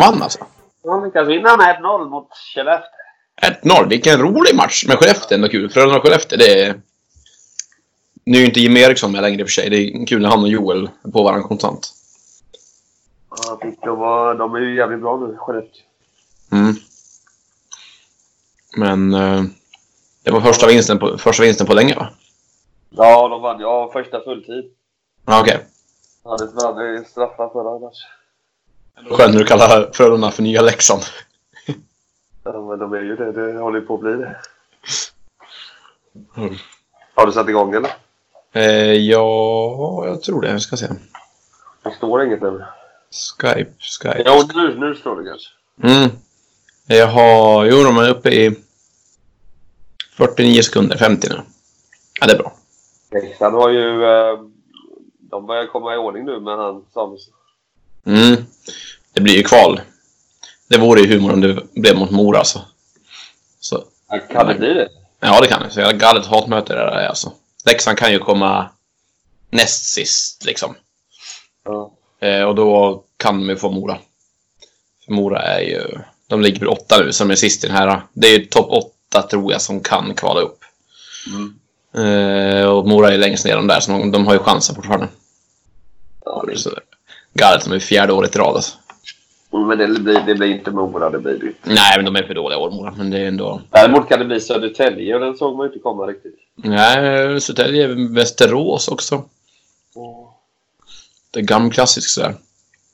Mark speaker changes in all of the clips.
Speaker 1: Vann alltså.
Speaker 2: De lyckas vinna med 1-0 mot Skellefteå.
Speaker 1: 1-0. Vilken rolig match. Men Skellefteå är ändå kul. Frölunda och Skellefteå, det är... Nu är ju inte Jimmy Eriksson med längre i och för sig. Det är kul när han och Joel är på varandra konstant.
Speaker 2: Ja, de, var, de är ju jävligt bra nu, Skellefteå.
Speaker 1: Mm. Men... Eh, det var första vinsten på, första vinsten på länge, va?
Speaker 2: Ja, de vann ja, första fulltid.
Speaker 1: Ja, okej.
Speaker 2: Ja, det vann straffar förra matchen.
Speaker 1: Skönt när du kallar Frölunda för nya Leksand.
Speaker 2: Ja, men de är ju det. Det håller ju på att bli det.
Speaker 1: Mm.
Speaker 2: Har du satt igång eller?
Speaker 1: Eh, ja, jag tror det. Jag ska se.
Speaker 2: Det står inget nu.
Speaker 1: Skype, Skype.
Speaker 2: Jo, nu, nu står det kanske.
Speaker 1: Mm. Jag har... Jo, de är uppe i 49 sekunder. 50 nu. Ja, det är bra.
Speaker 2: Leksand har ju... Eh, de börjar komma i ordning nu med han Samuelsson.
Speaker 1: Mm. Det blir ju kval. Det vore ju humor om det blev mot Mora alltså. Så,
Speaker 2: Ja, Kan det bli det?
Speaker 1: ja, det kan det. Så jag galet hatmöte det där alltså. Leksand kan ju komma näst sist liksom.
Speaker 2: Ja.
Speaker 1: Eh, och då kan de ju få Mora. För Mora är ju... De ligger på åtta nu, som är sist i den här. Det är ju topp åtta tror jag som kan kvala upp.
Speaker 2: Mm.
Speaker 1: Eh, och Mora är längst ner de där, så de, de har ju chansen fortfarande.
Speaker 2: ja det,
Speaker 1: Så, galet, de är fjärde året i rad alltså.
Speaker 2: men det blir, det blir inte Mora, det blir det inte.
Speaker 1: Nej, men de är för dåliga år, Mora. Men det är ändå...
Speaker 2: Däremot kan det bli Södertälje och den såg man inte komma riktigt.
Speaker 1: Nej, Södertälje, Västerås också. Det är gammelklassiskt sådär.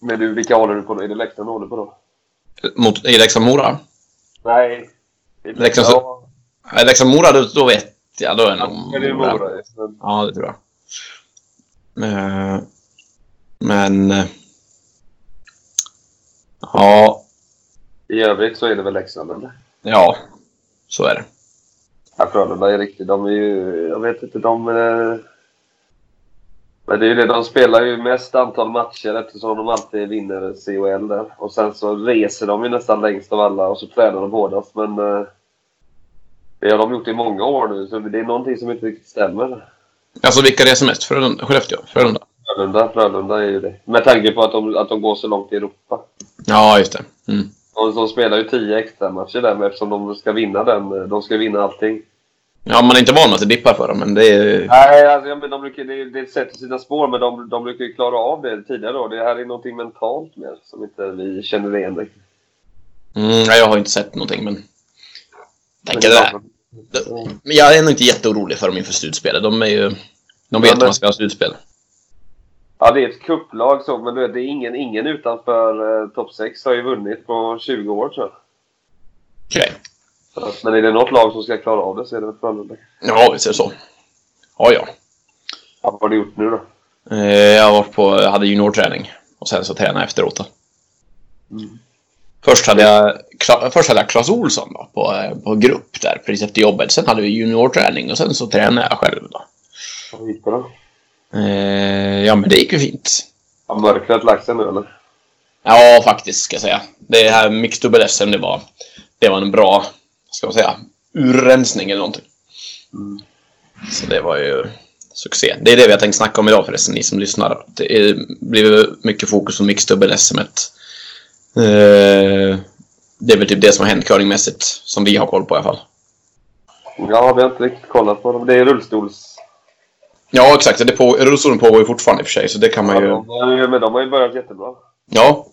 Speaker 2: Men du, vilka håller du på då? Är det Leksand du håller på då?
Speaker 1: Mot, i Leksand-Mora?
Speaker 2: Nej.
Speaker 1: Leksand-
Speaker 2: Ja,
Speaker 1: Nej, Leksand-Mora, då, då vet jag. Då är det nog
Speaker 2: är
Speaker 1: Mora.
Speaker 2: Mora.
Speaker 1: Ja, det tror jag. Eh, Men... eh, Ja,
Speaker 2: I övrigt så är det väl Leksand eller?
Speaker 1: ja. Så är det.
Speaker 2: Ja, Frölunda är riktigt. De är ju... Jag vet inte, de... eh, Men det är ju det, de spelar ju mest antal matcher eftersom de alltid vinner CHL där. Och sen så reser de ju nästan längst av alla och så tränar de hårdast. Men eh, det har de gjort i många år nu, så det är någonting som inte riktigt stämmer.
Speaker 1: Alltså, vilka reser mest? Frölunda? Skellefteå? Frölunda?
Speaker 2: Frölunda, Frölunda är ju det. Med tanke på att de, att de går så långt i Europa.
Speaker 1: Ja, just det. Mm.
Speaker 2: Och de spelar ju tio extra matcher där eftersom de ska vinna den. De ska vinna allting.
Speaker 1: Ja, man är inte van att det dippar för dem, men det är...
Speaker 2: Nej, alltså, men de brukar, det, det sätter sina spår men de, de brukar ju klara av det tidigare då. Det här är någonting mentalt med som inte vi känner igen riktigt.
Speaker 1: Mm, jag har inte sett någonting, men...
Speaker 2: Men
Speaker 1: Tänker
Speaker 2: det
Speaker 1: det
Speaker 2: är
Speaker 1: där. Men jag är nog inte jätteorolig för dem inför slutspelet. De är ju... De vet
Speaker 2: Ja,
Speaker 1: att
Speaker 2: men-
Speaker 1: man ska ha slutspel.
Speaker 2: Ja, det är ett kupplag så, men det är ingen, ingen utanför eh, topp 6 har ju vunnit på 20 år tror jag.
Speaker 1: Okej.
Speaker 2: Att- Men är det något lag som ska klara av det så är det väl Frölunda.
Speaker 1: Ja, är det så. Ja, ja.
Speaker 2: Ja, vad har du gjort nu då?
Speaker 1: Eh, Jag har varit på... Jag hade juniorträning. Och sen så tränade jag efteråt då.
Speaker 2: Mm.
Speaker 1: Först hade jag, Kla- först hade jag Clas Olsson då, på, eh, på grupp där precis efter jobbet. Sen hade vi juniorträning och sen så tränade jag själv då.
Speaker 2: Vad gick det då?
Speaker 1: Eh, ja, men det gick ju fint.
Speaker 2: Har mörkret lagt sig nu eller?
Speaker 1: Ja, faktiskt ska jag säga. Det här Mixed Double SM, det var, det var en bra, ska man säga, urrensning eller någonting.
Speaker 2: Mm.
Speaker 1: Så det var ju succé. Det är det vi har tänkt snacka om idag förresten, ni som lyssnar. Det är, blir mycket fokus på Mixed Double SM. Eh, det är väl typ det som har hänt curlingmässigt, som vi har koll på i alla fall.
Speaker 2: Ja, vi har inte riktigt kollat på dem. Det är rullstols...
Speaker 1: Ja, exakt. Det på, rullstolen pågår ju fortfarande i och för sig, så det kan man
Speaker 2: Ja,
Speaker 1: ju...
Speaker 2: ju- men de har ju börjat jättebra.
Speaker 1: Ja,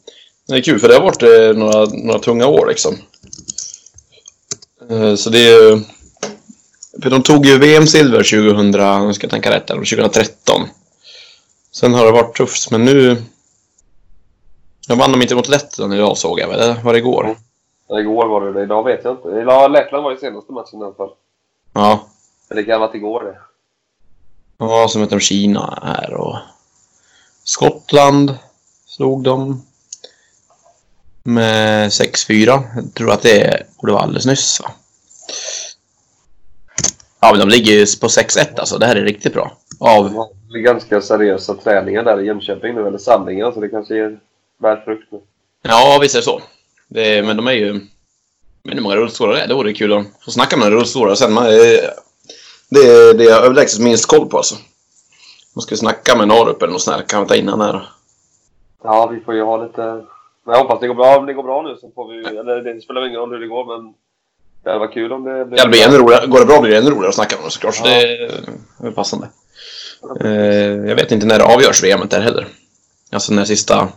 Speaker 1: det är kul för det har varit eh, några, några tunga år liksom. Eh, så det är ju... För de tog ju VM-silver 2000, nu ska jag tänka rätt, eller 2013. Sen har det varit tufft, men nu... De vann de inte mot Lettland idag såg jag eller var det igår?
Speaker 2: Ja, Igår var det det. Idag vet jag inte. Ja, Lettland var ju senaste matchen i alla fall.
Speaker 1: Ja.
Speaker 2: Men det kan ha varit igår det.
Speaker 1: Ja, så mötte de Kina här och... Skottland slog de. Med 6-4. Jag tror att det borde vara alldeles nyss va? Ja, men de ligger ju på 6-1 alltså. Det här är riktigt bra. Av?
Speaker 2: De har väl ganska seriösa träningar där i Jönköping nu, eller samlingar, så det kanske ger bär frukt nu.
Speaker 1: Ja, visst är det så. Det, men de är ju... Men hur många rullstolar det är, det vore kul att få snacka med en rullstolare sen. Man, är- det är det jag överlägset minst koll på alltså. Man ska snacka med Narup eller något sånt kan man ta in han här.
Speaker 2: Ja, vi får ju ha lite... Men jag hoppas det går bra. Om det går bra nu så får vi... Eller det spelar ingen roll hur det går, men... Det hade varit kul om det.
Speaker 1: Ja, det blir ännu roligare. Går det bra blir det ännu roligare att snacka med dem såklart. Så det är passande. Eh, jag vet inte när det avgörs VM där heller. Alltså när sista...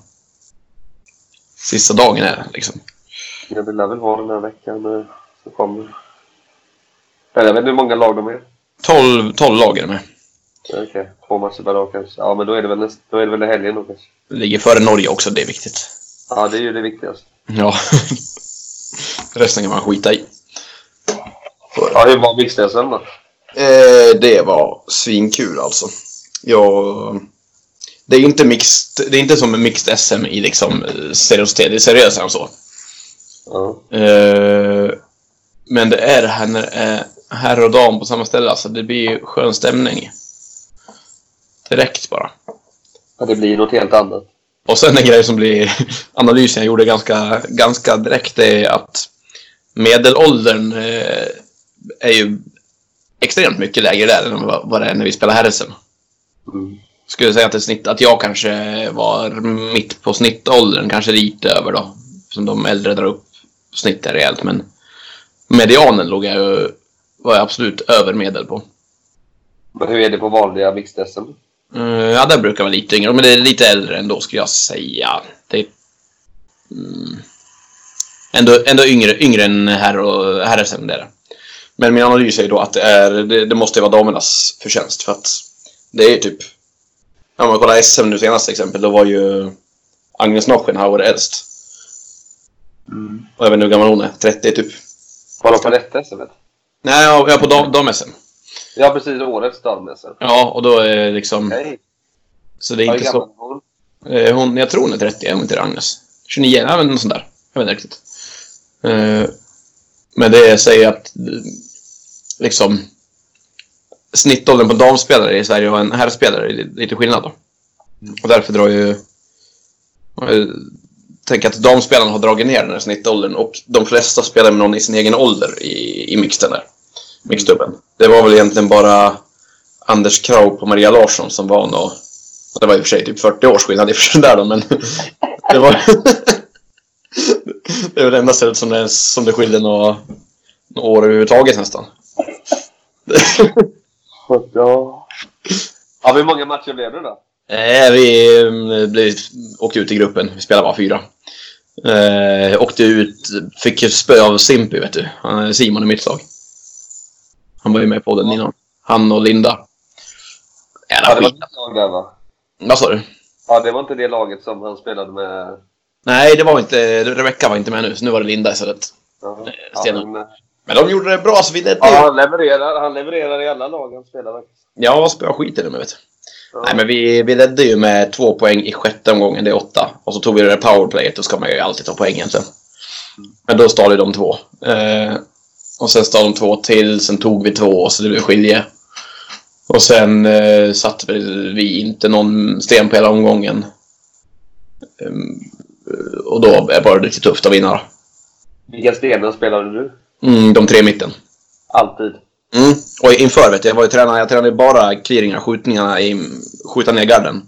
Speaker 1: Sista dagen är liksom.
Speaker 2: Ja, det lär väl vara den här veckan eh, som kommer. Jag vet inte hur många lag de är.
Speaker 1: 12, 12 lag är det med.
Speaker 2: Okej, två matcher per dag kanske. Ja, men då är det väl, näst, då är det väl i helgen då kanske.
Speaker 1: Ligger före Norge också, det är viktigt.
Speaker 2: Ja, det är ju det viktigaste.
Speaker 1: Ja. Resten kan man skita i.
Speaker 2: Ja, hur var mixed-SM då?
Speaker 1: Eh, det var svinkul alltså. Jag... Det är inte mixed, det är inte som en mixed SM i liksom seriositet, det är seriösare än så.
Speaker 2: Ja.
Speaker 1: Eh, men det är det här när det är herr och dam på samma ställe, alltså det blir ju skön stämning. Direkt bara.
Speaker 2: ja, det blir något helt annat.
Speaker 1: Och sen en grej som blir analysen jag gjorde ganska, ganska direkt är att medelåldern eh, är ju extremt mycket lägre där än vad det är när vi spelar herr-SM.
Speaker 2: Mm.
Speaker 1: Skulle säga att, det snitt, att jag kanske var mitt på snittåldern, kanske lite över då. Som de äldre drar upp snittet rejält, men medianen låg jag ju, var jag absolut över medel på.
Speaker 2: Men hur är det på vanliga mixed-SM?
Speaker 1: Eh, ja, där brukar vara lite yngre, men det är lite äldre ändå skulle jag säga. Det är, mm, ändå, ändå yngre, yngre än herr och herr-SM det är det. Men min analys är ju då att det, är, det, det måste vara damernas förtjänst för att det är ju typ... Om man kollar SM nu senast exempel, då var ju Agnes Nochenhauer äldst.
Speaker 2: Mm.
Speaker 1: Och jag vet inte hur gammal hon är, 30 typ.
Speaker 2: Var de på detta SM?
Speaker 1: Nej, jag är på dam- dam-SM.
Speaker 2: Ja, precis. Årets dam-SM.
Speaker 1: Ja, och då är det liksom...
Speaker 2: Okej.
Speaker 1: Så det är inte så...
Speaker 2: hon?
Speaker 1: Eh, Hon, jag tror hon är 30, är hon inte det, Agnes? 29, nej men något sånt där. Jag vet inte riktigt. Eh, Men det säger att eh, liksom snittåldern på damspelare i Sverige och en herrspelare är lite skillnad då. Och därför drar ju... Tänker att damspelarna har dragit ner den här snittåldern och de flesta spelar med någon i sin egen ålder i, i mixten där. Mixdubben. Det var väl egentligen bara Anders Kraub och Maria Larsson som var nå det var i och för sig typ 40 års skillnad i och för sig där då, men det var... det var det enda stället som det, som det skilde några, några år överhuvudtaget nästan.
Speaker 2: Ja. ja. Hur många matcher blev det då?
Speaker 1: Nej, vi eh, blev, åkte ut i gruppen. Vi spelade bara fyra. Eh, åkte ut, fick ju spö av Simpy, vet du. Simon i mitt lag. Han var ju med på den innan. Han och Linda. Jävla
Speaker 2: Ja, det var
Speaker 1: skit.
Speaker 2: lag där va?
Speaker 1: Vad sa du?
Speaker 2: Ja, det var inte det laget som han spelade med...
Speaker 1: Nej, det var inte... Rebecca var inte med nu, så nu var det Linda istället.
Speaker 2: Ja,
Speaker 1: Stenhårt.
Speaker 2: men,
Speaker 1: Men de gjorde det bra, så vi ledde
Speaker 2: ja, han levererar, han levererar i alla lag han spelar.
Speaker 1: Ja, spöa skiten ur mig, vet du.
Speaker 2: Ja.
Speaker 1: Nej, men vi, vi ledde ju med två poäng i sjätte omgången, det är åtta. Och så tog vi det där powerplayet, då ska man ju alltid ta poängen sen. Men då stal ju de två. Eh, och sen stal de två till, sen tog vi två, så det blev skilje. Och sen eh, satte vi inte någon sten på hela omgången. Ehm, och då var det riktigt tufft att vinna.
Speaker 2: Vilka stenar spelade du?
Speaker 1: Mm, de tre i mitten.
Speaker 2: Alltid.
Speaker 1: Mm. Och inför vet jag, jag var ju tränare, jag tränade bara clearingar, skjutningarna i, skjuta ner garden.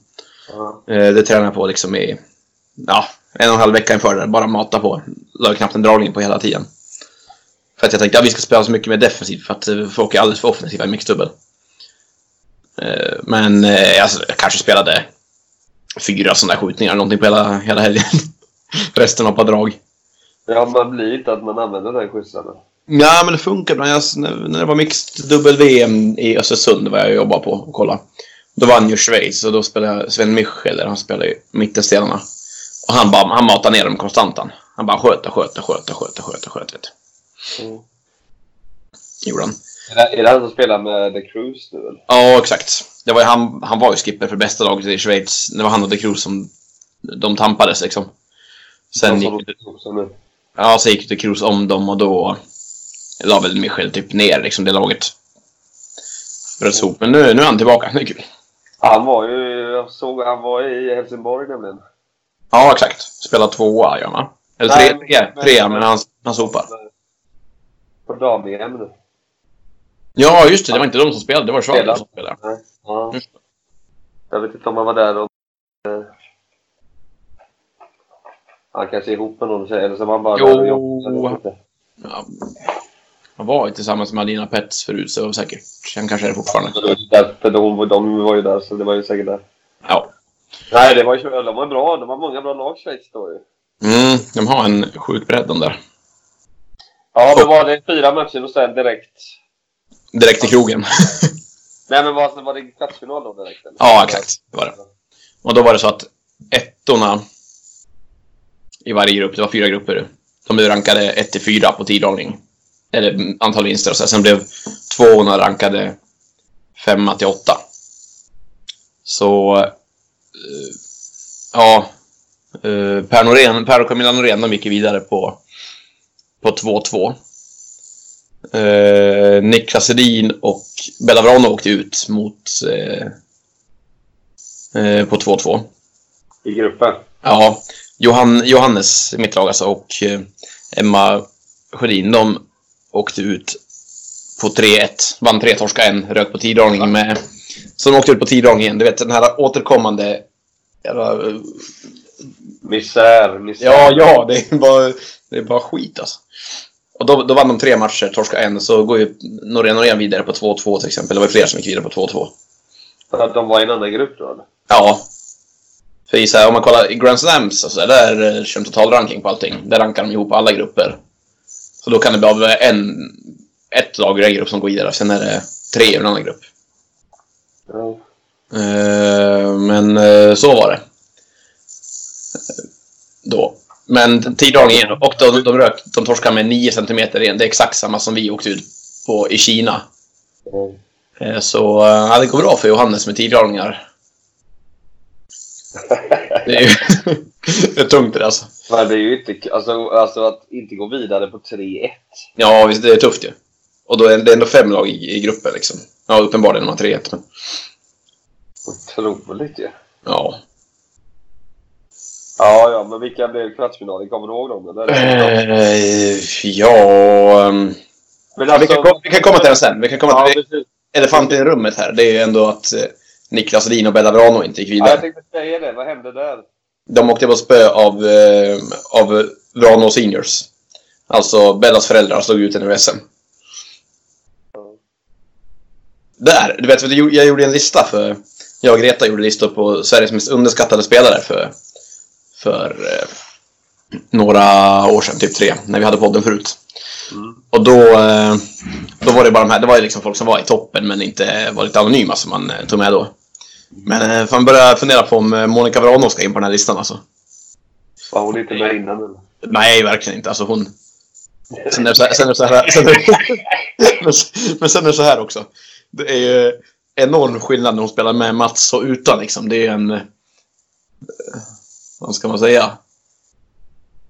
Speaker 2: Ja.
Speaker 1: Eh, det tränade jag på liksom i, ja, en och en halv vecka inför det. Bara mata på. La knappt en dragning på hela tiden. För att jag tänkte att vi ska spela så mycket mer defensivt för att eh, folk är alldeles för offensiva i mixdubbel. Eh, men eh, alltså, jag kanske spelade fyra sådana där skjutningar någonting på hela, hela helgen. Resten var på drag.
Speaker 2: ja, man blir inte att man använder den skjutsen.
Speaker 1: Ja, men det funkar bra. Jag, när, det var mixed dubbel-VM i Östersund var jag jobbade på och kolla. Då vann ju Schweiz och då spelade Sven Michel, han spelade mittenstenarna. Och han, bara, han matade ner dem konstant han. Han bara sköt och sköt och sköt och sköt och sköt och sköt, vet.
Speaker 2: Mm.
Speaker 1: Gjorde han.
Speaker 2: Är det, är det han som spelar med The Cruise nu eller?
Speaker 1: Ja, exakt. Det var ju han, han var ju skipper för bästa laget i Schweiz. Det var han och De Cruz som de tampades liksom. Sen gick,
Speaker 2: som de som nu.
Speaker 1: ja, så gick De Cruz om dem och då la väl Michel typ ner liksom det laget. bröts ihop. Men nu, nu är han tillbaka. Det är kul.
Speaker 2: Han var ju, jag såg han var i Helsingborg nämligen.
Speaker 1: Ja, exakt. Spelar tvåa, gör man. Eller
Speaker 2: Nej,
Speaker 1: tre, tre,
Speaker 2: men-
Speaker 1: trea, men han, han sopar.
Speaker 2: På dam-EM nu.
Speaker 1: Ja, just det. Det var inte de som spelade. Det var Schwager som spelade.
Speaker 2: Nej. Ja.
Speaker 1: Just
Speaker 2: Jag vet inte om han var där och... eh, Han kanske är ihop med någon tjej, eller så var han bara
Speaker 1: Jo.
Speaker 2: där och.
Speaker 1: Ja. Han var ju tillsammans med Alina Pets förut, så säkert. Han kanske är det fortfarande.
Speaker 2: Därför de, de var ju där, så det var ju säkert där.
Speaker 1: Ja.
Speaker 2: Nej, det var ju de var bra. De har många bra lag, Schweiz då ju.
Speaker 1: Mm, de har en sjuk bredd de där.
Speaker 2: Ja, men var det fyra matcher och sen direkt?
Speaker 1: Direkt i krogen.
Speaker 2: Nej, men var, var det kvartsfinal då direkt? Eller?
Speaker 1: ja, exakt. Det var det. Och då var det så att ettorna i varje grupp, det var fyra grupper, de är rankade 1 till 4 på tiddragning. Eller antal vinster och så. Sen blev tvåorna rankade 5 till 8. Så... eh, ja... eh, per, Norén, per och Camilla Norén, de gick vidare på, på 2-2. Eh, Niklas Edin och Bella Vrano åkte ut mot eh, eh, på 2-2.
Speaker 2: I gruppen?
Speaker 1: Ja, Johan, Johannes, mitt lag alltså, och eh, Emma Sjödin, de åkte ut på 3-1. Vann 3, torska 1, rök på tiddragning med... Så de åkte ut på tiddragningen. Du vet, den här återkommande... Jävla, eh,
Speaker 2: Misär, misär.
Speaker 1: ja, ja, det är bara, det är bara skit alltså. Och då, då vann de tre matcher, torska en, så går ju Norén Norén vidare på 2-2 till exempel. Det var ju fler som gick vidare på 2-2.
Speaker 2: För att de var i en annan grupp då, eller?
Speaker 1: Ja. För i här, om man kollar i Grand Slams, alltså, där eh, kör de totalranking på allting. Där rankar de ihop alla grupper. Så då kan det vara en, ett lag i en grupp som går vidare, sen är det tre i en annan grupp.
Speaker 2: Ja.
Speaker 1: Eh, men eh, så var det. Då. Men tiddragningen, och de, de, rök, de torskade med 9 cm igen. Det är exakt samma som vi åkte ut på i Kina.
Speaker 2: Ja.
Speaker 1: Eh, Så eh, ja, det går bra för Johannes med tiddragningar. Det är ju det är tungt det där, alltså.
Speaker 2: Men det är ju inte... Alltså, alltså att inte gå vidare på 3-1.
Speaker 1: Ja, visst, det är tufft ju. Och då är det ändå fem lag i, i gruppen liksom. Ja, uppenbarligen när man har 3-1, men
Speaker 2: Otroligt ju.
Speaker 1: ja.
Speaker 2: Ja, ja, men vilka blev kvartsfinalen? Kommer du ihåg dem? Eller?
Speaker 1: Eh, ja... ehm,
Speaker 2: Men
Speaker 1: ja vi, kan, kom- vi kan komma till den sen. Vi kan komma
Speaker 2: Ja,
Speaker 1: till
Speaker 2: precis.
Speaker 1: elefanten i rummet här. Det är ju ändå att eh, Niklas Edin och Bella Vrano inte gick
Speaker 2: Ja, jag
Speaker 1: vidare.
Speaker 2: tänkte säga det. Vad hände där?
Speaker 1: De åkte på spö av, eh, av Vrano Seniors. Alltså Bellas föräldrar slog ut henne ur SM.
Speaker 2: Ja.
Speaker 1: Där! Du vet, jag gjorde en lista för... Jag och Greta gjorde listor på Sveriges mest underskattade spelare för... För eh, några år sedan, typ tre, när vi hade podden förut.
Speaker 2: Mm.
Speaker 1: Och då, eh, då var det bara de här, det var ju liksom folk som var i toppen men inte var lite anonyma som man eh, tog med då. Men eh, fan börjar fundera på om Monica Vrano ska in på den här listan alltså.
Speaker 2: Var hon inte med innan? Eller?
Speaker 1: Nej, verkligen inte. Alltså hon... Sen är det så här... Sen är så här sen är men sen är det så här också. Det är ju enorm skillnad när hon spelar med Mats och utan liksom. Det är en... Vad ska man säga?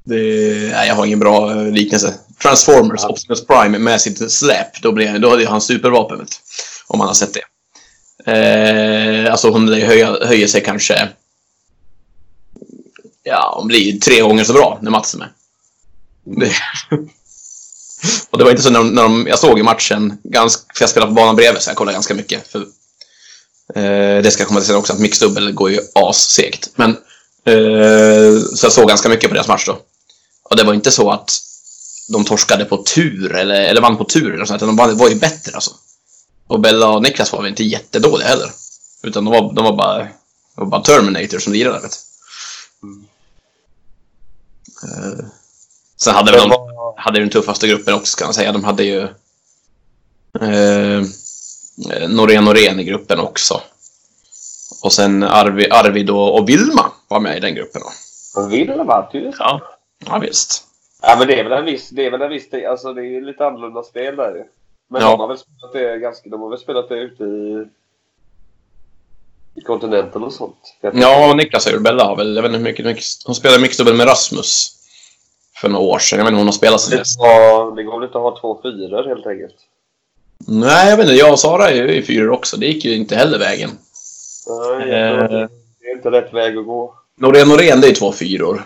Speaker 1: Det nej, jag har ingen bra eh, liknelse. Transformers,
Speaker 2: Ja.
Speaker 1: Optimus Prime med sitt släp. Då, blir, då supervapen. Vet du, om man har sett det. Eh, alltså hon höjer, höjer sig kanske... Ja, hon blir tre gånger så bra när Mats är med. Det, och det var inte så när de, när de, jag såg i matchen, ganska, för jag spelade på banan bredvid så jag kollade ganska mycket. För, eh, det ska komma till sen också, att mixdubbel går ju assegt. Men, så jag såg ganska mycket på deras match då. Och det var inte så att de torskade på tur, eller, eller vann på tur, eller sånt, utan de var, var ju bättre alltså. Och Bella och Niklas var väl inte jättedåliga heller. Utan de var, de var bara, de var bara Terminator som lirade, vet. Eh, Sen hade de hade den tuffaste gruppen också kan man säga. De hade ju eh, Norén Norén i gruppen också. Och sen Arvid, Arvid och, och Vilma var med i den gruppen. Då.
Speaker 2: Men Wilhelm vart ju.
Speaker 1: Ja. ja, visst.
Speaker 2: Ja, men det är väl en viss... Det är väl en viss... Alltså det är ju lite annorlunda spel där. Men
Speaker 1: Ja.
Speaker 2: de har väl spelat det ganska... De har väl spelat det ute i... I kontinenten och sånt.
Speaker 1: Ja, och Niklas och Bella har väl, jag vet inte hur mycket, mycket hon spelade mixdubbel med Rasmus för några år sedan. Jag vet inte om hon har spelat sen
Speaker 2: Det
Speaker 1: dess.
Speaker 2: går, det går väl inte att ha två fyror helt enkelt.
Speaker 1: Nej, jag vet inte. Jag och Sara är ju i fyror också. Det gick ju inte heller vägen.
Speaker 2: Nej,
Speaker 1: Eh.
Speaker 2: det är inte rätt väg att gå.
Speaker 1: Norén Norén, det är två fyror.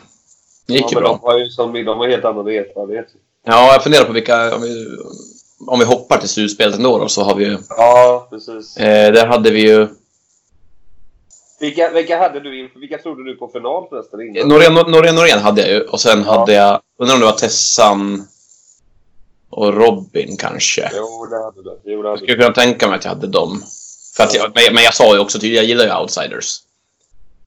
Speaker 1: Det gick
Speaker 2: Ja,
Speaker 1: ju bra.
Speaker 2: de har ju som, de har helt annan erfarenhet.
Speaker 1: Ja, jag funderar på vilka... Om vi, om vi hoppar till slutspelet ändå då, så har vi ju...
Speaker 2: Ja, precis.
Speaker 1: Eh, där hade vi ju...
Speaker 2: Vilka, vilka hade du inför? Vilka trodde du på final förresten? Innan?
Speaker 1: Norén Norén Norén hade jag ju. Och sen
Speaker 2: Ja.
Speaker 1: hade jag... Undrar om det var Tessan och Robin kanske.
Speaker 2: Jo, det hade du. Jo, det
Speaker 1: Jag
Speaker 2: hade
Speaker 1: skulle
Speaker 2: du.
Speaker 1: kunna tänka mig att jag hade dem. För att jag, men, jag sa ju också tydligt, jag gillar ju outsiders.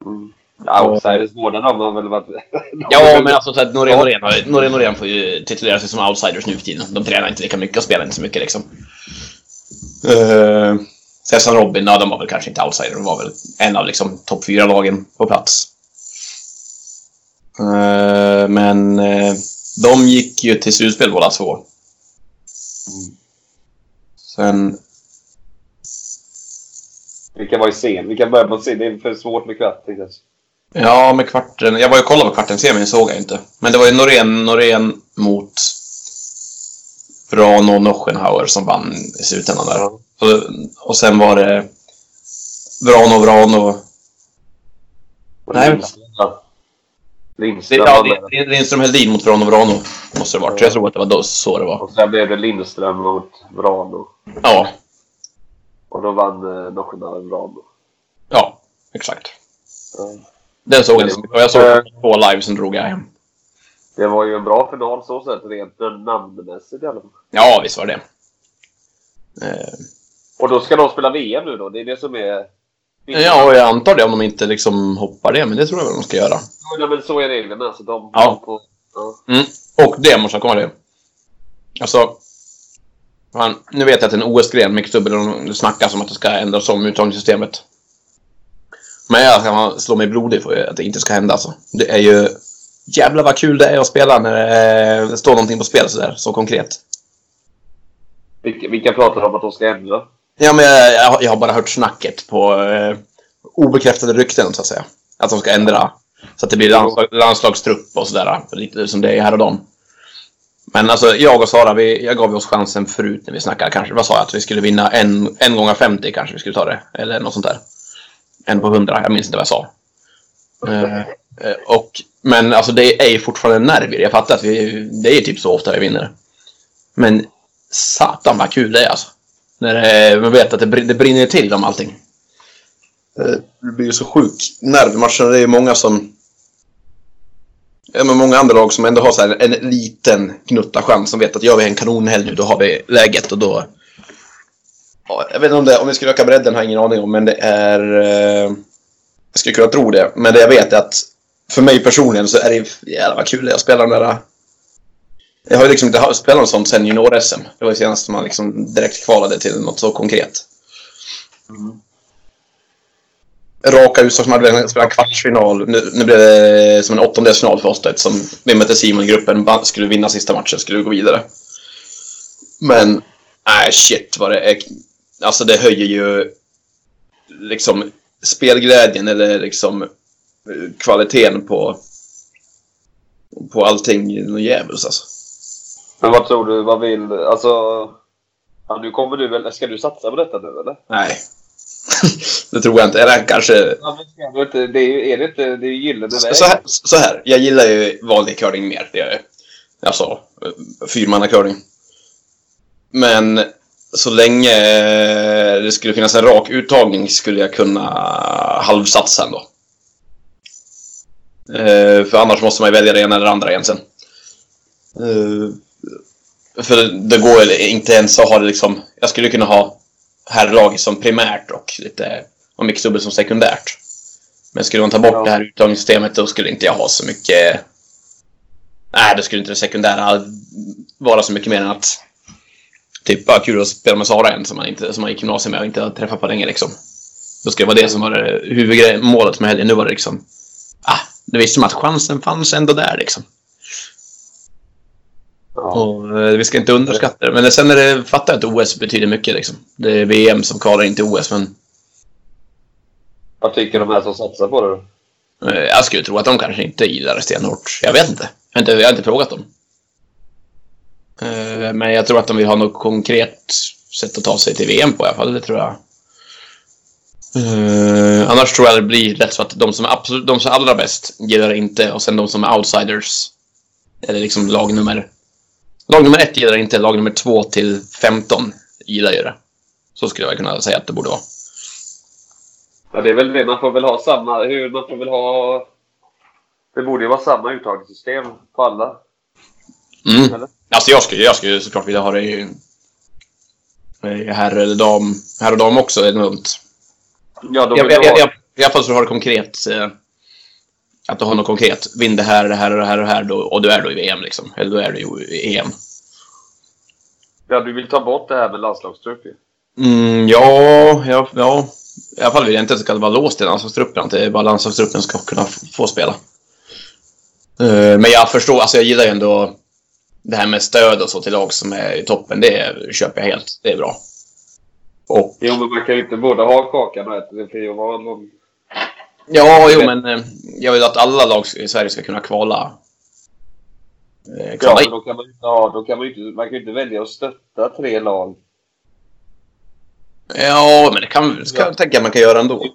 Speaker 2: Mm. Outsiders, båda de har väl varit...
Speaker 1: Ja, men alltså så att Norén Norén, har- Norén Norén får ju titulera sig som outsiders nu för tiden. De tränar inte lika mycket och spelar inte så mycket liksom. Uh, Tessan Robin, ja, de var väl kanske inte outsiders. De var väl en av liksom topp fyra lagen på plats. Eh, men eh, de gick ju till slutspel båda två. Sen...
Speaker 2: Vilka var i scen? Vilka började på scen? Det är för svårt med tänkte jag.
Speaker 1: Ja, med kvarten. Jag var ju och kollade på kvarten semin, såg jag inte. Men det var ju Norén, Norén mot Vrano och Noschenhauer som vann i slutändan där. Och, och sen var det Vrano, Vrano. Nej,
Speaker 2: Lindström,
Speaker 1: Ja, Lindström Heldin mot Vrano, Vrano. Måste det varit. Jag tror att det var då, så det var.
Speaker 2: Och sen blev det Lindström mot Vrano.
Speaker 1: Ja,
Speaker 2: Och då vann eh, Noschenauer Vrano.
Speaker 1: ja, exakt.
Speaker 2: Ja.
Speaker 1: Den såg jag. Och jag såg två live, sen drog jag hem.
Speaker 2: Det var ju en bra final så sett, rent namnmässigt i alla fall.
Speaker 1: Ja, visst var det eh,
Speaker 2: Och då ska de spela VM nu då? Det är det som är...
Speaker 1: Ja, och jag antar det om de inte liksom hoppar det, men det tror jag väl de ska göra.
Speaker 2: Ja, men så är reglerna. Så de,
Speaker 1: Ja.
Speaker 2: de får, ja.
Speaker 1: Mm. Och det måste jag komma till. Alltså, fan, nu vet jag att en OS-gren, mycket dubbel, det snackas om att det ska ändras om uttagningssystemet. Men jag kan slå mig blodig för att det inte ska hända alltså. Det är ju... Jävlar vad kul det är att spela när det, står någonting på spel sådär, så konkret.
Speaker 2: Vilka, vilka pratar om att de ska ändra?
Speaker 1: Ja, men jag, jag har bara hört snacket på eh, obekräftade rykten, så att säga. Att de ska ändra. Så att det blir landslag, landslagstrupp och sådär. Lite som det är här och dem. Men alltså, jag och Sara, vi, jag gav oss chansen förut när vi snackade kanske. Vad sa jag? Att vi skulle vinna en, en gånger 50 kanske vi skulle ta det. Eller något sånt där. En på 100, jag minns inte vad jag sa. Eh, eh, och, men alltså det är ju fortfarande nerver. Jag fattar att vi, det är typ så ofta vi vinner. Men satan vad kul det är alltså. När det, man vet att det, det brinner till om allting. Eh, Det blir ju så sjuk nervmatcher. Det är ju många som... Ja, men många andra lag som ändå har så här en liten gnutta chans. Som vet att gör vi en kanonhelg nu, då har vi läget och då... Ja, jag vet inte om, det, om vi skulle öka bredden har jag ingen aning om, men det är... Eh, jag skulle kunna tro det, men det jag vet är att för mig personligen så är det jävla vad kul att spela den där... Jag har ju liksom inte spelat något sånt sen junior-SM. Det var ju senast man liksom direkt kvalade till något så konkret. Raka utslag som hade spelat kvartsfinal. Nu, nu blev det som en åttondelsfinal för oss då, eftersom vi mötte Simon i gruppen. Skulle vinna sista matchen skulle vi gå vidare. Men, nej shit vad det är. Alltså det höjer ju liksom spelglädjen eller liksom eh, kvaliteten på på allting något djävulskt alltså.
Speaker 2: Men vad tror du? Vad vill... Alltså... Ja, nu kommer du väl... Ska du satsa på detta nu eller?
Speaker 1: Nej. det tror jag inte. Eller kanske...
Speaker 2: Ja, men det är, ju- är det inte... Det är ju gyllene väg.
Speaker 1: Så här, så här. Jag gillar ju vanlig curling mer. Det gör jag. Alltså, eh, fyrmannacurling. Men så länge eh, det skulle finnas en rak uttagning skulle jag kunna halvsatsa ändå. Eh, För annars måste man ju välja det ena eller det andra egentligen. Eh, För det går ju inte ens att ha det liksom... Jag skulle kunna ha herrlaget som primärt och lite och mixdubbel som sekundärt. Men skulle man ta bort
Speaker 2: Ja.
Speaker 1: det här uttagningssystemet då skulle inte jag ha så mycket... Nej, då skulle inte det sekundära vara så mycket mer än att... Typ, bara kul att spela med Sara igen som man, inte, som man gick gymnasiet med och inte har träffat på länge liksom. Då skulle det vara det som var huvudmålet med helgen. Nu var det liksom... Ah, det visste man att chansen fanns ändå där liksom.
Speaker 2: Ja.
Speaker 1: Och, eh, vi ska inte underskatta det. Men sen är det, fattar jag att OS betyder mycket liksom. Det är VM som kvalar in till OS, men
Speaker 2: Vad tycker de här som satsar på det då?
Speaker 1: eh, jag skulle tro att de kanske inte gillar det stenhårt. Jag vet inte. Jag har inte, jag har inte frågat dem. Eh, men jag tror att de vill ha något konkret sätt att ta sig till VM på i alla fall. Det tror jag. Uh, annars tror jag det blir rätt så att de som är absolut, de som är allra bäst gillar det inte och sen de som är outsiders, eller liksom lag nummer... Lag nummer ett gillar det inte, lag nummer två till 15 gillar ju det. Så skulle jag kunna säga att det borde vara.
Speaker 2: Ja, det är väl det. Man får väl ha samma... Hur, man får väl ha... Det borde ju vara samma uttagningssystem på alla.
Speaker 1: Mm.
Speaker 2: Eller?
Speaker 1: Alltså jag skulle, jag skulle såklart vilja ha det i, i herr eller dam, herr och dam också enormt.
Speaker 2: Ja, de
Speaker 1: Jag, jag,
Speaker 2: ha...
Speaker 1: jag, jag, I alla fall så du har det konkret. Eh, att du har något konkret. Vinn det här, det här och det här och det här då, och du är då i VM liksom. Eller då är du ju i EM.
Speaker 2: ja, du vill ta bort det här med landslagstrupp ju.
Speaker 1: Mm, ja, ja, ja. I alla fall vill jag inte att det ska vara låst i landslagstruppen. Att det är bara landslagstruppen ska kunna få spela. Eh, men jag förstår, alltså jag gillar ju ändå det här med stöd och så till lag som är i toppen. Det köper jag helt. Det är bra. Och
Speaker 2: Jo, men man kan ju inte både ha kakan och äta. Det får ju vara någon...
Speaker 1: Ja, jo, men eh, jag vill att alla lag i Sverige ska kunna kvala. Eh,
Speaker 2: Ja,
Speaker 1: kvala in.
Speaker 2: då kan man ju ha... Då kan man, inte, man kan inte välja att stötta tre lag.
Speaker 1: Ja, men det kan, ska jag tänka man kan göra ändå.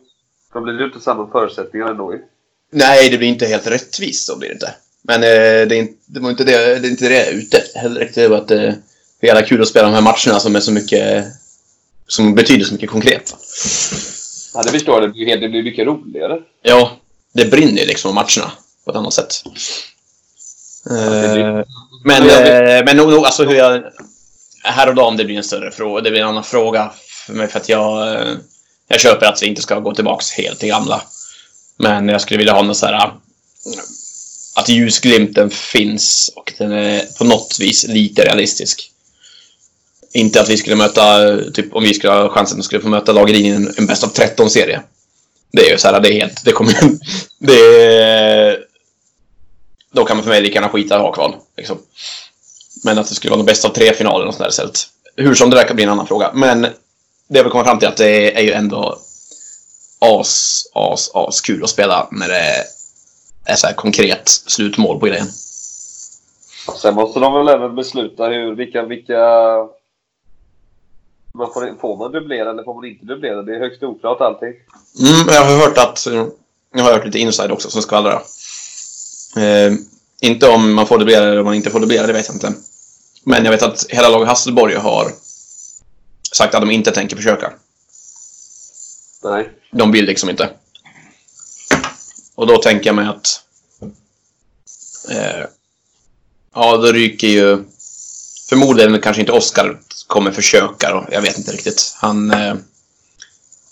Speaker 2: Då blir det ju inte samma förutsättningar ändå.
Speaker 1: Nej, det blir inte helt rättvist, så blir det inte. Men eh, det, är inte, det var inte det, det är inte det jag är ute efter heller. riktigt. Det var att eh, det är jävla kul att spela de här matcherna som är så mycket... Som betyder så mycket konkret.
Speaker 2: Ja, det förstår jag. Det blir, helt, det blir mycket roligare.
Speaker 1: Ja, det brinner ju liksom om matcherna på ett annat sätt. Eh, men, eh, men nog, nog, alltså hur jag... Här och dam, det blir en större fråga. Det blir en annan fråga för mig för att jag... Jag köper att vi inte ska gå tillbaks helt till gamla. Men jag skulle vilja ha något så här... Att ljusglimten finns och den är på något vis lite realistisk. Inte att vi skulle möta, typ om vi skulle ha chansen att skulle få möta lag i en, en bäst av 13-serie. Det är ju så här, det är helt, det kommer det är, Då kan man för mig lika gärna skita i att ha kval. Liksom. Men att det skulle vara någon bäst av tre-final eller sånt där istället. Hur som det verkar kan bli en annan fråga. Men det jag vill komma fram till att det är ju ändå as, as, as kul att spela när det är så här konkret slutmål på grejen.
Speaker 2: Sen måste de väl även besluta hur, vilka, vilka... Man får, får man dubblera eller får man inte dubblera? Det är högst oklart allting.
Speaker 1: Mm, jag har hört att... Jag har hört lite inside också som skvallrar. Eh, inte om man får dubblera eller om man inte får dubblera, det vet jag inte. Men jag vet att hela laget Hasselborg har sagt att de inte tänker försöka.
Speaker 2: Nej.
Speaker 1: De vill liksom inte. Och då tänker jag mig att... Eh, ja, då ryker ju... Förmodligen kanske inte Oskar kommer försöka då. Jag vet inte riktigt. Han... Eh,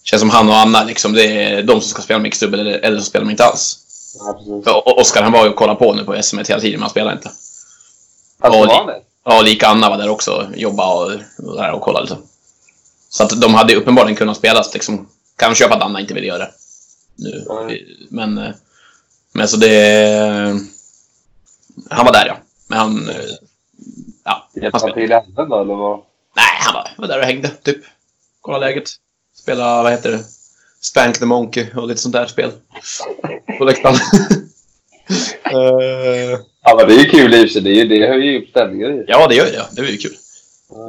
Speaker 1: känns som han och Anna liksom. Det är de som ska spela mixdubbel eller, eller så spelar de inte alls.
Speaker 2: Ja.
Speaker 1: För han var ju och kollade på nu på SM hela tiden, men han spelar inte.
Speaker 2: Alltså,
Speaker 1: Ja,
Speaker 2: var han det?
Speaker 1: Ja, lika Anna var där också. Jobba och, och, där och kolla lite. Så att de hade ju uppenbarligen kunnat spelas liksom. Kan köpa att Anna inte vill göra det. Nu. Men, eh, men så det... Han var där ja. Men han... eh, Ja,
Speaker 2: Hjälpte han till i handen då, eller vad?
Speaker 1: Nej, han var, var där och hängde, typ. Kolla läget. Spela, vad heter det? Spank the Monkey och lite sånt där spel. På läktaren. Eh,
Speaker 2: Ja, men det är ju kul i och för sig. Det, är ju- det höjer ju upp stämningen.
Speaker 1: Ja, det gör det. Det blir ju kul.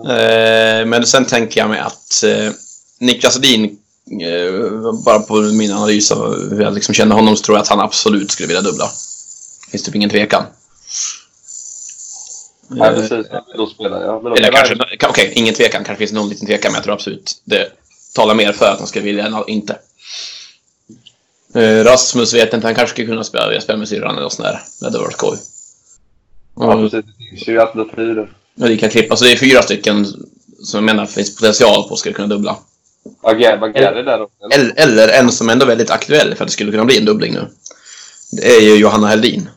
Speaker 1: Eh, men sen tänker jag mig att eh, Niklas Edin, eh, bara på min analys av hur jag liksom känner honom, så tror jag att han absolut skulle vilja dubbla. finns typ ingen tvekan.
Speaker 2: Ja,
Speaker 1: Eh,
Speaker 2: precis. Då spelar jag. Då
Speaker 1: eller
Speaker 2: kan
Speaker 1: kanske, okej, ingen tvekan. Kanske finns någon liten tvekan, men jag tror absolut det talar mer för att han skulle vilja än inte. Eh, Rasmus vet inte, han kanske skulle kunna spela, vilja spela med syrran eller sånt där. Det hade varit skoj.
Speaker 2: Ja, precis. Det finns ju alternativ där.
Speaker 1: och lika klippa. Så det är fyra stycken som jag menar finns potential på att skulle kunna dubbla.
Speaker 2: Gary där också? eller?
Speaker 1: Eller, en som ändå är väldigt aktuell för att det skulle kunna bli en dubbling nu. Det är ju Johanna Heldin.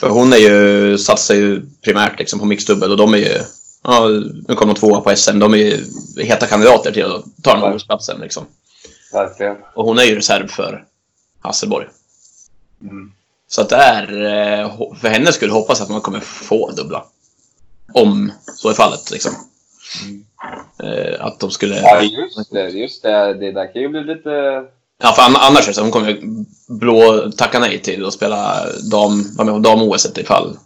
Speaker 1: För hon är ju, satsar ju primärt liksom på mixdubbel och de är ju... Ja, nu kom de tvåa på SM. De är ju heta kandidater till att ta den här platsen liksom.
Speaker 2: Verkligen.
Speaker 1: Och hon är ju reserv för Hasselborg.
Speaker 2: Mm.
Speaker 1: Så att det är, eh, för hennes skull hoppas jag att man kommer få dubbla. Om så är fallet liksom. Eh, Att de skulle...
Speaker 2: Ja, just det. Just det. Det där kan ju bli lite...
Speaker 1: Ja, för an- annars så. Hon kommer blå tacka nej till att spela dam, vara med på dam-OS ifall,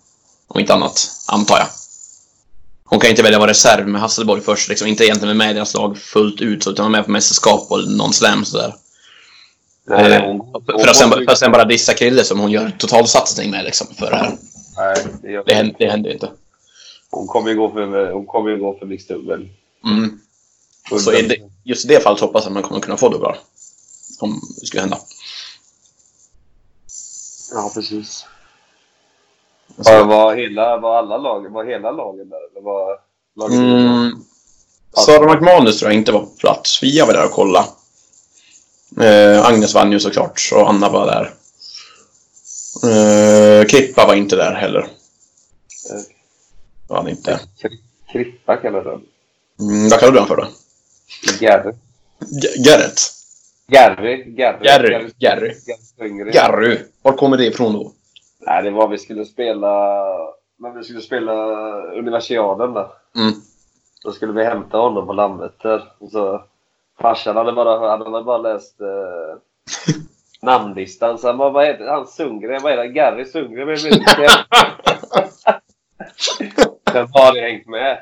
Speaker 1: om inte annat, antar jag. hon kan inte välja att vara reserv med Hasselborg först. Liksom, inte egentligen med deras lag fullt ut, så, utan vara med på mästerskap och någon slam sådär.
Speaker 2: Nej,
Speaker 1: Eh,
Speaker 2: hon, hon,
Speaker 1: För att, sen, för att sen bara dissa Krille som hon gör totalsatsning med liksom, för det här.
Speaker 2: nej, det gör,
Speaker 1: Det händer, det händer inte.
Speaker 2: hon kommer ju gå för, hon kommer ju gå för mixed double.
Speaker 1: Mm. Så i det, just i det fallet hoppas jag att man kommer kunna få dubblar. Om det skulle hända.
Speaker 2: Ja, precis.
Speaker 1: Så-
Speaker 2: Var, var, hela, var alla lag, var hela lagen där? Eller var lagen
Speaker 1: Mm. Sara McManus tror jag inte var på plats. Fia var där och kolla. Eh, Agnes vann ju såklart, så Anna var där. Eh, Krippa var inte där heller.
Speaker 2: Eh,
Speaker 1: Var han inte.
Speaker 2: Kri- Krippa kallar den.
Speaker 1: Mm, vad kallar du han för då?
Speaker 2: Gary.
Speaker 1: Garrett?
Speaker 2: Gary. Gary.
Speaker 1: Gary. Gary.
Speaker 2: Gary.
Speaker 1: Garry. Var kommer det ifrån då?
Speaker 2: Nej, det var vi skulle spela... När vi skulle spela universiaden där.
Speaker 1: Mm.
Speaker 2: Då skulle vi hämta honom på Landvetter. Och så farsan hade bara, han hade bara läst eh, namnlistan. Så han bara, vad heter han? Sundgren? Vad är det? Gary Sundgren? Men, men, Sen har det hängt med.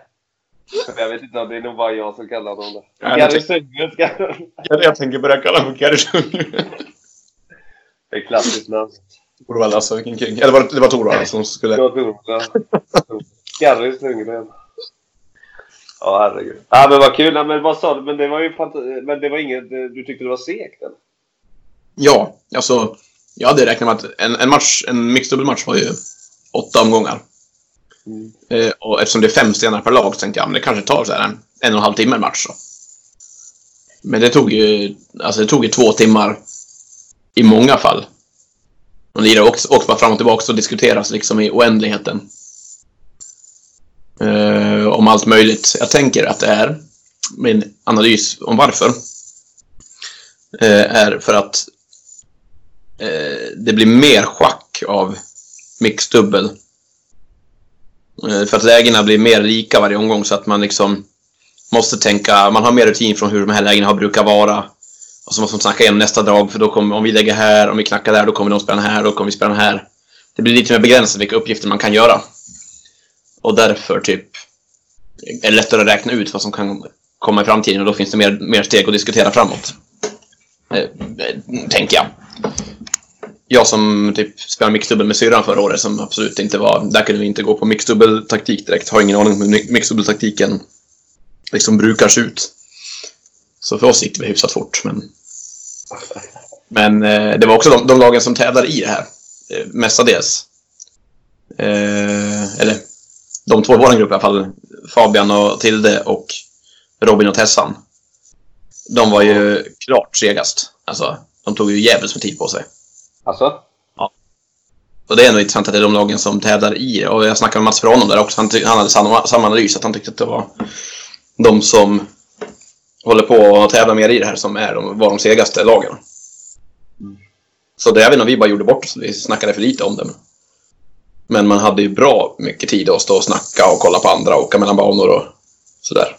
Speaker 2: Jag vet inte det är nog bara jag som kallar honom det.
Speaker 1: Ja, jag
Speaker 2: Gary Sundgren ska...
Speaker 1: Jag tänker börja kalla honom Garry
Speaker 2: Det är klassiskt namn.
Speaker 1: Torvald alltså, vilken king. Eller var det, det var Torvald som skulle...
Speaker 2: Jag tror det. Gary Sundgren. Ja, herregud. Ja, men vad kul. Ja, men vad sa du? Men det var ju Men det var inget... Du tyckte det var segt eller?
Speaker 1: Ja, alltså. Jag hade räknat med att en, en match, en mixdubbelmatch var ju åtta omgångar.
Speaker 2: Mm.
Speaker 1: Eh, och eftersom det är fem stenar per lag så tänkte jag att det kanske tar så här en, en och en halv timme match. Så. Men det tog ju, alltså det tog ju två timmar i många fall. Och det också, också bara fram och tillbaka och diskuteras liksom i oändligheten. Eh, om allt möjligt. Jag tänker att det är, min analys om varför, eh, är för att eh, det blir mer schack av mixdubbel. Eh, för att lägena blir mer lika varje omgång så att man liksom måste tänka, man har mer rutin från hur de här lägena har brukat vara. Och så måste man snacka igenom nästa drag för då kommer, om vi lägger här, om vi knackar där, då kommer de spela här, då kommer vi spela här. Det blir lite mer begränsat vilka uppgifter man kan göra. Och därför typ är det lättare att räkna ut vad som kan komma i framtiden och då finns det mer, mer steg att diskutera framåt. Eh, eh, tänker jag. Jag som typ spelade mixdubbel med syrran förra året som absolut inte var... Där kunde vi inte gå på mixdubbeltaktik direkt. Har ingen aning om hur mixdubbeltaktiken liksom brukar se ut. Så för oss gick det väl hyfsat fort, men... Men eh, det var också de, de lagen som tävlar i det här. Eh, mestadels. Eh, eller de två i vår grupp i alla fall. Fabian och Tilde och Robin och Tessan. De var ju klart segast. Alltså, de tog ju jävligt med tid på sig.
Speaker 2: Alltså?
Speaker 1: Och det är ändå intressant att det är de lagen som tävlar i. Och jag snackade med Mats för honom där också. Han, han hade samma, samma analys, att han tyckte att det var de som håller på att tävla mer i det här som är de, var de segaste lagen. Så det är även om vi bara gjorde bort oss. Vi snackade för lite om det. Men man hade ju bra mycket tid att stå och snacka och kolla på andra och åka mellan banor och sådär.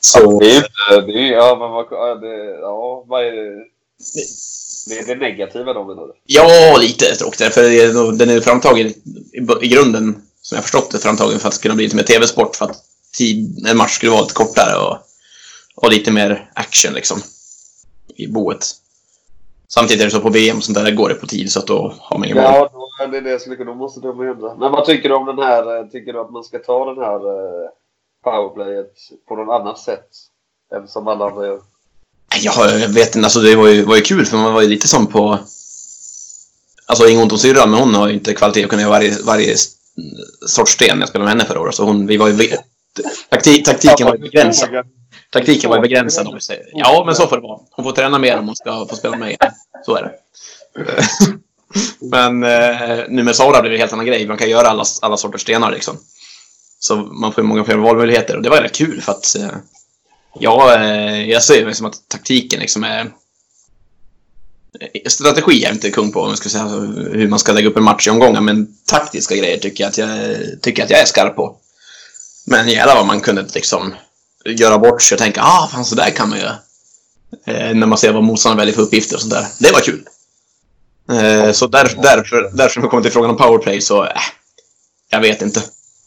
Speaker 1: Så...
Speaker 2: Det är ju inte... Det är, ja, men vad... Ja, det, ja, vad är det? Det är det negativa då menar du?
Speaker 1: Ja, lite tråkigt. För den är framtagen i, grunden, som jag förstått det, framtagen för att kunna bli lite mer tv-sport. För att tid, en match skulle vara lite kortare och, och lite mer action liksom. I boet. Samtidigt är det så på VM och sånt där, går det på tid så att då har man ingen.
Speaker 2: Ja, då, det är det jag skulle kunna... Måste de ändra. Men vad tycker du om den här... eh, Tycker du att man ska ta den här eh, powerplayet på något annat sätt? Än som alla andra gör?
Speaker 1: Ja, jag vet inte, alltså det var ju, var ju kul för man var ju lite som på... Alltså inget ont om syrran, men hon har ju inte kvalitet att kunna göra varje, varje sorts sten jag spelade med henne förra året. Så hon, vi var ju... Taktik, taktiken var ju begränsad. Taktiken var ju begränsad om vi säger. Ja, men så får det vara. Hon får träna mer om hon ska få spela med igen. Så är det. men eh, nu med Sara blir det en helt annan grej. Man kan göra alla, alla sorters stenar liksom. Så man får ju många fler valmöjligheter och det var rätt kul för att eh, ja, eh, jag ser det som att taktiken liksom är Strategi är jag inte kung på om jag ska säga hur man ska lägga upp en match i omgångar men taktiska grejer tycker jag att jag, tycker att jag är skarp på. Men jävlar vad man kunde liksom göra bort sig och tänka ah fan så där kan man ju. Eh, när man ser vad motståndaren väljer för uppgifter och sånt där. Det var kul. Eh, så där, därför, därför när vi kommer till frågan om powerplay så eh, Jag vet inte.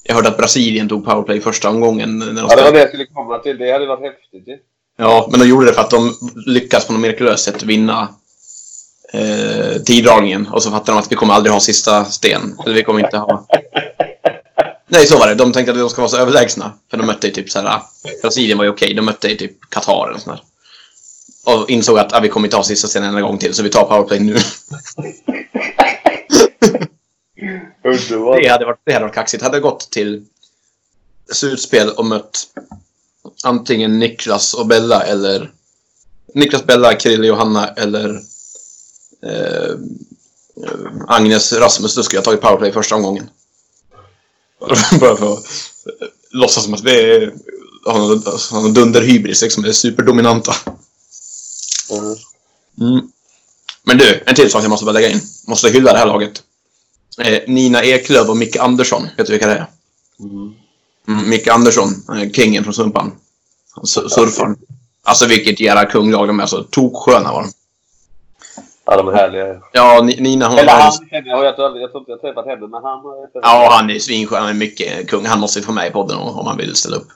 Speaker 1: Jag hörde att Brasilien tog powerplay första omgången. När de
Speaker 2: Ja, det var det jag skulle komma till. Det hade varit häftigt ju.
Speaker 1: Ja, men de gjorde det för att de lyckas på något mirakulöst sätt vinna eh, tiddragningen. Och så fattade de att vi kommer aldrig ha sista sten. Eller vi kommer inte ha... Nej, så var det. De tänkte att de ska vara så överlägsna. För de mötte ju typ så här... ah, Brasilien var ju okej. De mötte ju typ Qatar eller sånt där. Och insåg att ah, vi kommer inte ha sista stenen en gång till, så vi tar powerplay nu.
Speaker 2: Underbart.
Speaker 1: Det hade varit, det hade varit kaxigt. Hade gått till slutspel och mött antingen Niklas och Bella eller Niklas, Bella, Krille, Johanna eller eh, Agnes, Rasmus. Då skulle jag tagit powerplay första omgången. Bara för att eh, låtsas som att vi är, har någon dunderhybris, liksom. är superdominanta.
Speaker 2: Mm.
Speaker 1: Mm. Men du, en till sak jag måste bara lägga in. Måste hylla det här laget. Eh, Nina Eklöf och Micke Andersson. Vet du vilka det är?
Speaker 2: Mm.
Speaker 1: Mm, Micke Andersson, eh, kingen från Sumpan. Surfaren. Alltså vilket jävla kunglag de är. Alltså, toksköna var de.
Speaker 2: Ja, de är härliga.
Speaker 1: Ja, Ni- Nina hon
Speaker 2: Eller han jag. Jag tror inte jag träffat henne, men han.
Speaker 1: Ja, han är svinskön. Han är mycket kung. Han måste ju få med i podden om han vill ställa upp.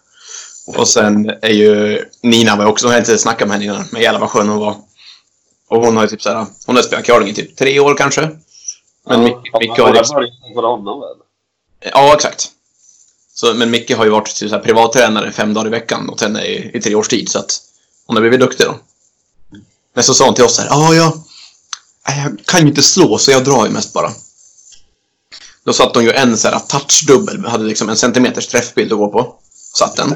Speaker 1: Och sen är ju Nina var också... Jag har inte snackat med henne innan, men jävlar vad skön hon var. Och hon har ju typ såhär... Hon har spelat curling i typ tre år kanske. Men Micke,
Speaker 2: ja,
Speaker 1: Micke
Speaker 2: man
Speaker 1: har liksom...
Speaker 2: på honom väl?
Speaker 1: Ja, exakt. Så, men Micke har ju varit typ så här privattränare fem dagar i veckan åt henne i, i tre års tid, så att hon har blivit duktig då. Men så sa hon till oss så här, ja, jag, jag kan ju inte slå, så jag drar ju mest bara. Då satt hon ju en så här touchdubbel, hade liksom en centimeters träffbild att gå på. Satt den.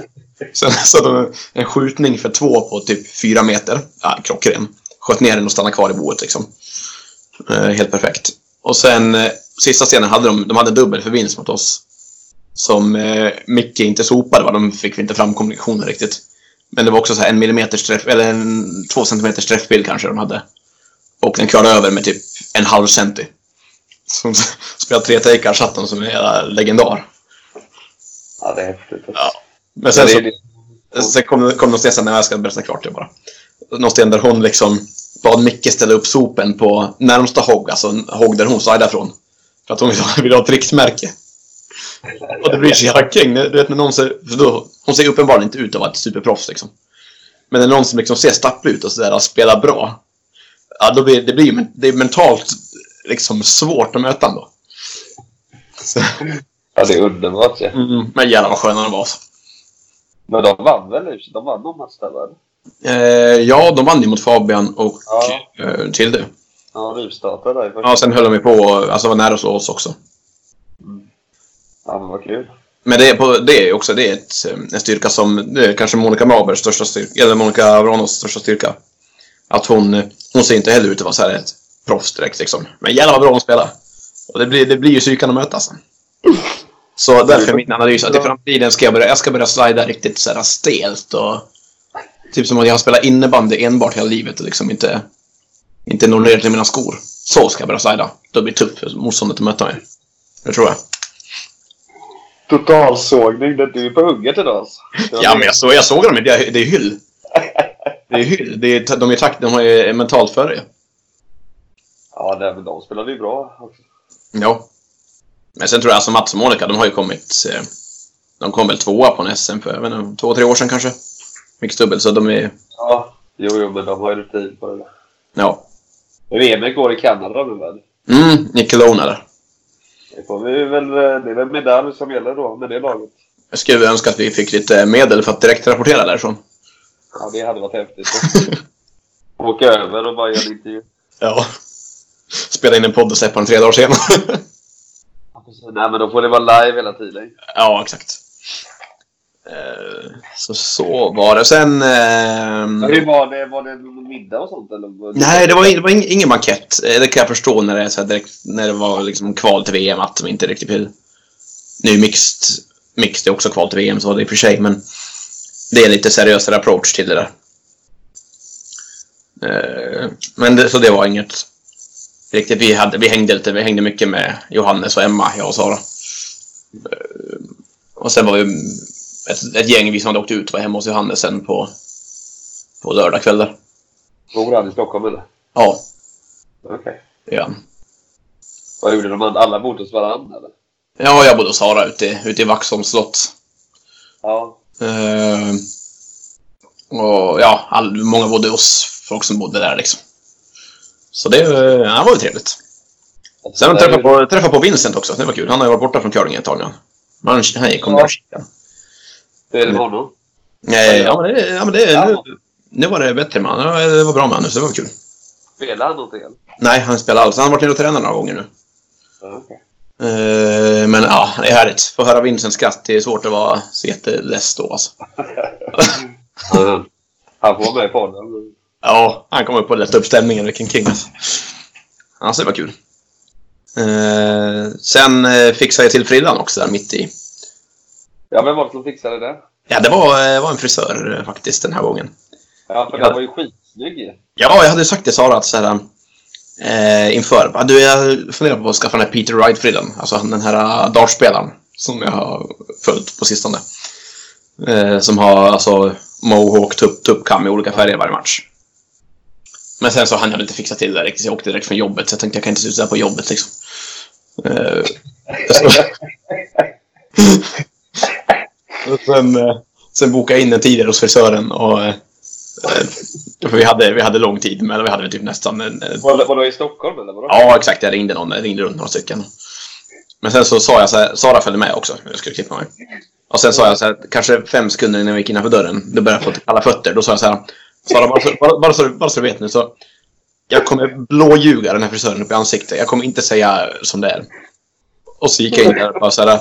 Speaker 1: Sen satte hon en skjutning för två på typ fyra meter. Ja, klockren. Sköt ner den och stannade kvar i boet liksom. Eh, helt perfekt. Och sen eh, sista scenen hade de, de hade dubbel för vinst mot oss. Som eh, Micke inte sopade, va? de fick inte fram kommunikationen riktigt. Men det var också så en millimeters träff, eller en två centimeters träffbild kanske de hade. Och den körde över med typ en halv centi. Som spelade tre takear satt de som en jävla legendar.
Speaker 2: Ja, det är häftigt.
Speaker 1: Ja. Men sen, så, sen kom, kom någon sten sen, när jag ska berätta klart det bara. Någon sten där hon liksom bad Micke ställa upp sopen på närmsta hogg, alltså en hogg där hon slidade från. För att hon vill ha, ett riktmärke. Och det blir så jävla king. Du vet när någon ser, för då, hon ser uppenbarligen inte ut att vara ett superproffs liksom. Men när någon som liksom ser stapplig ut och sådär och spelar bra. Ja, då blir det blir det är mentalt liksom svårt att möta ändå. Så,
Speaker 2: Ja, det är underbart ju.
Speaker 1: mm, men jävlar vad sköna de var. alltså.
Speaker 2: Men de vann väl? De vann någon match där?
Speaker 1: Eh, ja, de vann ju mot Fabian och
Speaker 2: Ja.
Speaker 1: eh, Tilde.
Speaker 2: Ja, rivstartade där.
Speaker 1: Ja, sen höll de ju på, alltså var nära att slå oss också.
Speaker 2: Ja, men vad kul.
Speaker 1: Men det är, på, det är också det är ett, eh, en styrka som, det är kanske Monica Mabers största styrka, eller Monica Vranos största styrka. Att hon, hon ser inte heller ut att vara så här ett proffs direkt liksom. Men jävlar vad bra hon spelar. Och det blir, det blir ju psykan att mötas. Så därför är min analys att i framtiden ska jag börja, jag ska börja slida riktigt så här stelt och typ som om jag har spelat innebandy enbart hela livet och liksom inte, inte når ner till mina skor. Så ska jag börja slida. Då blir det tufft för motståndet att möta mig. Det tror jag.
Speaker 2: Totalsågning. Du är på hugget idag alltså. Det
Speaker 1: Ja,
Speaker 2: det.
Speaker 1: men jag, så, jag såg dem. Det är, det är hyll. Det är hyll. Det är, de är takt, de har ju mentalt före ju.
Speaker 2: Ja, nej, men de spelade ju bra också.
Speaker 1: Ja. Men sen tror jag alltså Mats och Monica, de har ju kommit... Eh, de kom väl tvåa på en SM för, jag vet inte, två, tre år sedan kanske. Mixed dubbel, så de är...
Speaker 2: Ja, jo, jo, men de har ju rutin på det där.
Speaker 1: Ja.
Speaker 2: VM går i Kanada nu väl?
Speaker 1: Mm, Nickelona där.
Speaker 2: Det får vi väl... eh, Det är väl medalj som gäller då med det laget.
Speaker 1: Jag skulle önska att vi fick lite medel för att direkt rapportera därifrån.
Speaker 2: Ja, det hade varit häftigt. Åka över och bara göra en intervju.
Speaker 1: Ja. Spela in en podd och släppa den tre dagar senare.
Speaker 2: Nej, men då får det vara live hela tiden.
Speaker 1: ja, exakt. Eh, Så så var det. Sen...
Speaker 2: Men hur var det? Var det middag och sånt eller?
Speaker 1: Nej, det var, det var ing- ingen bankett. Eh, Det kan jag förstå när det, så direkt, när det var liksom kval till VM att de inte riktigt vill... Nu mixed, mixed är också kval till VM så det är för sig, men det är lite seriösare approach till det där. Eh, Men det, så det var inget riktigt. Vi, hade, vi hängde lite, vi hängde mycket med Johannes och Emma, jag och Sara. Eh, Och sen var vi ett, ett gäng vi som hade åkt ut var hemma hos Johannes sen på, på lördagskvällar.
Speaker 2: Bor han i Stockholm eller?
Speaker 1: Ja,
Speaker 2: Okej.
Speaker 1: gör han.
Speaker 2: Vad gjorde de andra? Alla bodde hos varandra eller?
Speaker 1: Ja, jag bodde hos Sara ute, ute i Vaxholms slott.
Speaker 2: Ja.
Speaker 1: Eh, och ja, all, många bodde hos folk som bodde där liksom. Så det, eh, ja, var ju trevligt. Sen har jag på, Vincent också, det var kul. Han har ju varit borta från curlingen ett tag nu. Men han, han gick och
Speaker 2: Ja.
Speaker 1: ja.
Speaker 2: Hur är det med honom?
Speaker 1: Nej, ja, men det, ja, men det,
Speaker 2: Ja.
Speaker 1: nu, nu var det bättre med honom. Det var bra med honom, så det var kul.
Speaker 2: Spelar han någonting?
Speaker 1: Nej, han spelar alls. Han har varit inne och tränat några gånger nu.
Speaker 2: Okej.
Speaker 1: Eh, men ja, det är härligt. Få höra Vincents skratt, det är svårt att vara så jätteless då alltså.
Speaker 2: Han får vara med i podden.
Speaker 1: Ja, han kommer upp och lätta upp stämningen, vilken king alltså. Ja, så det var kul. Eh, sen eh, fixade jag till frillan också där mitt i.
Speaker 2: Ja, vem var det som fixade det?
Speaker 1: Ja, det var, eh, var en frisör eh, faktiskt den här gången.
Speaker 2: Ja, för den var ju skitsnygg.
Speaker 1: Ja, jag hade sagt till Sara att så här, eh, inför, "Ah, du, jag funderar på att skaffa den här Peter Wright-frillan. Alltså den här uh, dartspelaren som jag har följt på sistone. Eh, som har alltså mohawk, tupp, tuppkam i olika färger varje match. Men sen så hann jag inte fixa till det riktigt, så jag åkte direkt från jobbet. Så jag tänkte jag kan inte sitta där på jobbet liksom. Eh, sen, eh, sen bokade jag in en tid hos frisören och eh, eh, för vi hade, vi hade lång tid, men vi hade typ nästan
Speaker 2: Var, var det i Stockholm eller? Vadå?
Speaker 1: Ja, exakt. Jag ringde någon. Jag ringde runt några stycken. Men sen så sa jag så här, Sara följde med också. Jag skulle klippa mig. Och sen sa jag så här, kanske fem sekunder innan jag gick innanför dörren, då började jag få kalla fötter. Då sa jag så här, Sara, bara så, bara, bara, så, du- bara så du vet nu så. Jag kommer blåljuga den här frisören upp i ansiktet. Jag kommer inte säga som det är. Och så gick jag in där och bara så här,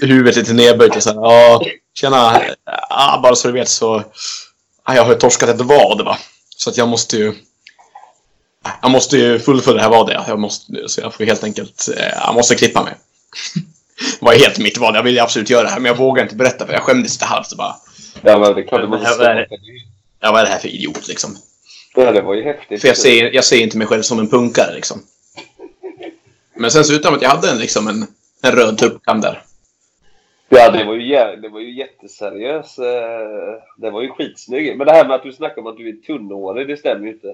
Speaker 1: huvudet lite nedböjt och så här, ja, tjena, ja, bara så du vet så, ja, jag har ju torskat ett vad va. Så att jag måste ju, jag måste ju fullfölja det här vadet. Jag måste, så jag får helt enkelt, eh, jag måste klippa mig. Det var helt mitt val. Jag ville absolut göra det här, men jag vågade inte berätta för jag skämdes lite halvt. och Bara,
Speaker 2: Ja, men det är klart man
Speaker 1: Ja, vad är ja, vad är det här för idiot liksom?
Speaker 2: Ja, det var ju häftigt.
Speaker 1: För jag ser, jag ser inte mig själv som en punkare liksom. Men sen så utan att jag hade en, liksom en, en röd tuppkam där.
Speaker 2: Ja, det var ju, det var ju jätteseriös. eh, Det var ju skitsnygg. Men det här med att du snackar om att du är tunnhårig, det stämmer ju inte.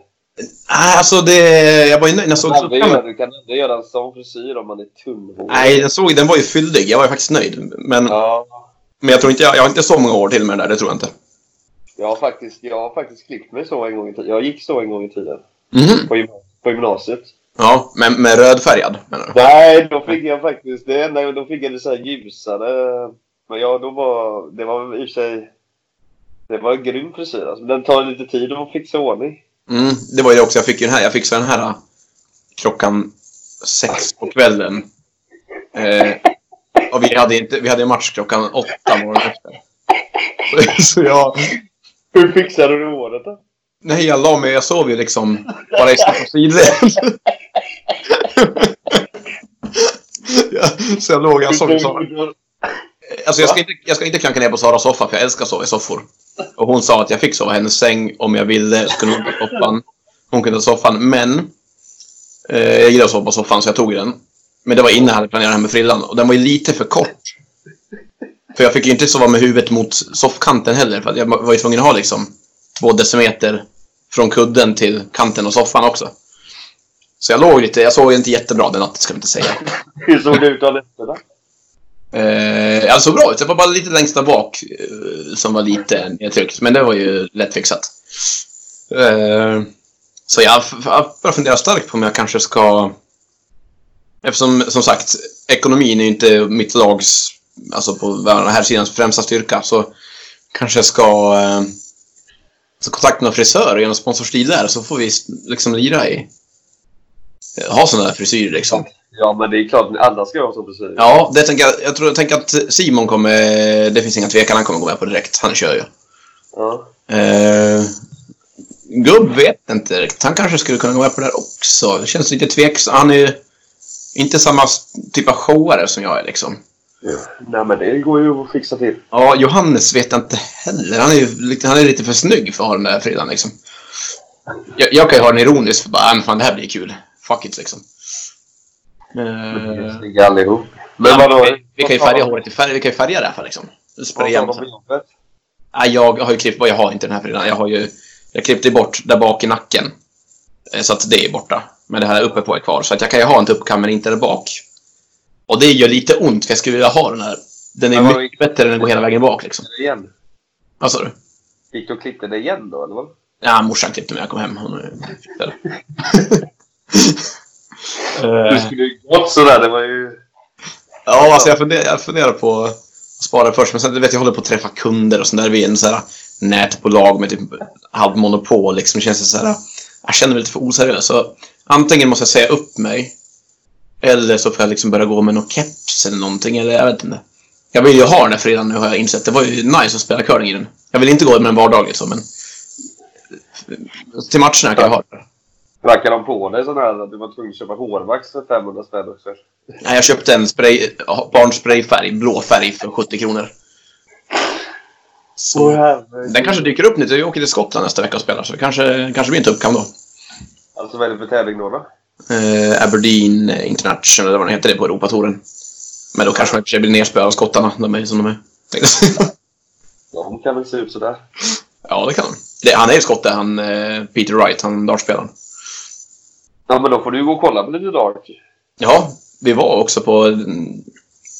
Speaker 1: Nej, alltså det... Jag var ju nöjd när jag såg
Speaker 2: Du kan aldrig göra,
Speaker 1: tuppkammen.
Speaker 2: du kan aldrig göra en sån frisyr om man är tunnhårig.
Speaker 1: Nej, den såg, den var ju fyldig. Jag var ju faktiskt nöjd. Men,
Speaker 2: Ja,
Speaker 1: men jag tror inte, jag, jag har inte så många år till med det där, det tror jag inte.
Speaker 2: jag har faktiskt, jag har faktiskt klippt mig så en gång i tiden. Jag gick så en gång i tiden.
Speaker 1: Mhm.
Speaker 2: På, gym- på gymnasiet.
Speaker 1: Ja, men med rödfärgad menar du?
Speaker 2: Nej, då fick jag faktiskt det enda, då fick jag det så här ljusare. Men ja, då var, det var i och för sig, det var en grym frisyr alltså. Den tar lite tid att fixa ordning.
Speaker 1: Mm, det var ju det också. Jag fick ju den här. Jag fixade den här äh, klockan sex på kvällen. Eh, och vi hade inte, vi hade en match klockan åtta morgonen efter. Så, så jag...
Speaker 2: Hur fixade du håret då?
Speaker 1: Nej, jag la mig. Jag sov ju liksom bara i sidled. ja, så jag låg, jag sov, sov. Alltså jag ska, inte, jag ska inte klanka ner på Saras soffa, för jag älskar att sova i soffor. Och hon sa att jag fick sova i hennes säng om jag ville. Så kunde hon ta soffan. Hon kunde ta soffan, men... Eh, jag gillar att sova på soffan, så jag tog den. Men det var innan jag hade planerat det här med frillan. Och den var ju lite för kort. För jag fick ju inte sova med huvudet mot soffkanten heller. För jag var ju tvungen att ha liksom två decimeter från kudden till kanten av soffan också. Så jag låg lite, jag ju inte jättebra den natten, ska vi inte säga.
Speaker 2: Hur såg det ut efter då?
Speaker 1: Eh, jag såg bra ut. Det var bara lite längst där bak eh, som var lite nedtryckt. Men det var ju lättfixat. Eh, så jag jag bara funderar starkt på om jag kanske ska... Eftersom, som sagt, ekonomin är ju inte mitt lags, alltså på den här sidans främsta styrka, så kanske jag ska eh, så kontakta någon frisör och göra en sponsorstil där, så får vi liksom lira i... Ha sådana där frisyrer liksom.
Speaker 2: Ja, men det är klart att alla ska ha sån frisyr.
Speaker 1: Ja, det tänker jag, jag tror jag tänker att Simon kommer... Det finns inga tvekan, han kommer gå med på direkt. Han kör ju.
Speaker 2: Ja.
Speaker 1: Eh, Gubb vet inte riktigt. Han kanske skulle kunna gå med på det där också. Det känns lite tveksam. Han är ju inte samma typ av showare som jag är liksom.
Speaker 2: Nej, men det går ju att fixa till.
Speaker 1: Ja, Johannes vet jag inte heller. Han är ju lite, han är lite för snygg för att ha den där frillan liksom. Jag, jag kan ju ha den ironiskt för bara, "Ah, men fan det här blir kul. Fuck it liksom. Eh,
Speaker 2: Snygga allihop. Men
Speaker 1: ja,
Speaker 2: vadå?
Speaker 1: vi, vi kan ju färga håret i färg. Vi kan ju färga det här för liksom. Spraya
Speaker 2: på jobbet?
Speaker 1: Nej, jag har ju klippt, jag har inte den här frillan. Jag har ju, jag klippte bort där bak i nacken. Eh, Så att det är borta. Men det här uppe på är kvar. Så att jag kan ju ha en tuppkam, men inte där bak. Och det gör lite ont, för jag skulle vilja ha den här. Den är
Speaker 2: vad-
Speaker 1: mycket bättre än att gå hela vägen bak liksom.
Speaker 2: Igen.
Speaker 1: Vad sa du?
Speaker 2: Gick du och klippte det igen då, eller vad?
Speaker 1: Ja, morsan klippte mig när jag kom hem. Hon är... Eh,
Speaker 2: skulle ju gått sådär, det var ju...
Speaker 1: Ja, alltså jag funderar, jag funderar på att spara först, men sen du vet jag håller på att träffa kunder och sånt där. Vi är en sån här nätbolag med typ halvt monopol liksom. Känns det så här, jag känner mig lite för oseriös. Så antingen måste jag säga upp mig, eller så får jag liksom börja gå med någon keps eller någonting, eller jag vet inte. Jag vill ju ha den här fredagen nu har jag insett. Det var ju nice att spela curling i den. Jag vill inte gå med den vardagligt så, men till matcherna kan jag ha den.
Speaker 2: Rackade de på dig sån här att du var tvungen att köpa hårvax för 500 spänn också?
Speaker 1: Nej, jag köpte en spray, barnsprayfärg, blå färg för 70 kronor. Så, den kanske dyker upp nu. Jag åker till Skottland nästa vecka och spelar, så det kanske, kanske blir en tuppkam då.
Speaker 2: Alltså vad är det för tävling då? då?
Speaker 1: Eh, Aberdeen International, eller vad den heter det på Europatouren. Men då kanske man i och för sig blir nerspöad av skottarna, de är som de är.
Speaker 2: De kan väl se ut sådär.
Speaker 1: ja, det kan. Det, han är ju skotte, han eh, Peter Wright, han dartspelaren.
Speaker 2: Ja, men då får du gå och kolla på lite dart.
Speaker 1: Ja, vi var också på...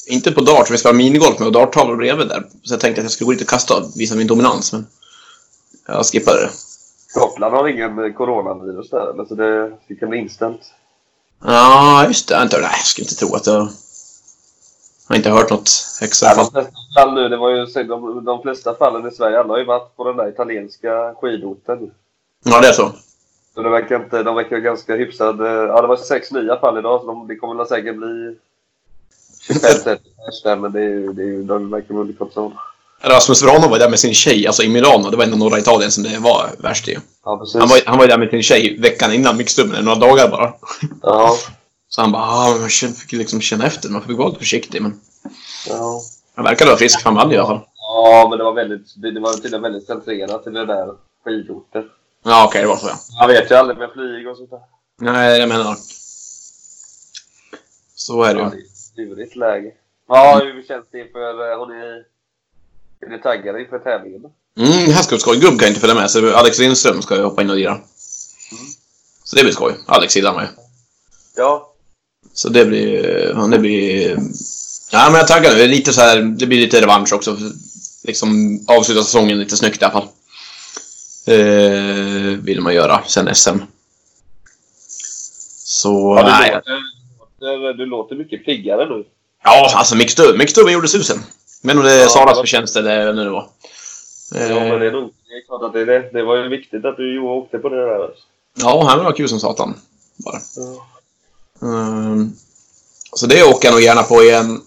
Speaker 1: Inte på dart, vi spelade minigolf med och darttavlor bredvid där. Så jag tänkte att jag skulle gå dit och kasta och visa min dominans, men... Jag skippade det.
Speaker 2: Skottland har ingen eh, coronavirus där, eller? Så det, det kan bli inställt.
Speaker 1: Ja, just det. Inte, nej, jag skulle inte tro att jag... Jag har inte hört något extra.
Speaker 2: Ja, de flesta fall nu, det var ju, de, de flesta fallen i Sverige, alla har ju varit på den där italienska skidorten.
Speaker 1: Ja, det är så.
Speaker 2: Så det verkar inte, de verkar ganska hyfsade. Ja, det var sex nya fall idag, så de, det kommer väl säkert bli 25-30 pers där, men det är det är de verkar vara under kontroll.
Speaker 1: Rasmus Vrano var där med sin tjej, alltså i Milano. Det var ändå norra Italien som det var värst i.
Speaker 2: Ja, precis.
Speaker 1: Han var, han var där med sin tjej veckan innan mixdubben, några dagar bara.
Speaker 2: Ja,
Speaker 1: Så han bara, ah, man fick liksom känna efter. Man fick vara lite försiktig, men...
Speaker 2: ja.
Speaker 1: Han verkade vara frisk, för han vann i alla fall.
Speaker 2: ja, men det var väldigt, det, var tydligen väldigt centrerat till det där skidorten.
Speaker 1: Ja, okej, det var så ja.
Speaker 2: Man vet ju aldrig med flyg och sånt där.
Speaker 1: Nej, jag menar... Så är det
Speaker 2: Ja,
Speaker 1: ju.
Speaker 2: det är ett läge. Ja, hur känns det inför... eh, Har ni... Är ni taggade inför tävlingen?
Speaker 1: Mm, det här ska bli skoj. Gubb kan inte följa med, så Alex Lindström ska hoppa in och lira. Så det blir skoj. Alex gillar mig.
Speaker 2: Ja.
Speaker 1: Så det blir... Det blir... Ja, men jag är taggad. Det är lite så här... Det blir lite revansch också. Liksom avsluta säsongen lite snyggt i alla fall. Eh, vill man göra sen SM. Så...
Speaker 2: ja du,
Speaker 1: nej.
Speaker 2: låter, du låter mycket piggare nu.
Speaker 1: Ja, alltså Mixdub. Mixdubben gjorde susen. Men om det är
Speaker 2: Ja, var-
Speaker 1: förtjänst eller vad det nu var.
Speaker 2: Ja, men det
Speaker 1: Eh,
Speaker 2: är nog... Det är klart att det, är det, det var ju viktigt att du Johan åkte på det där.
Speaker 1: ja, han var kul som satan. Bara.
Speaker 2: Ja.
Speaker 1: Mm. Så det åker jag nog gärna på igen.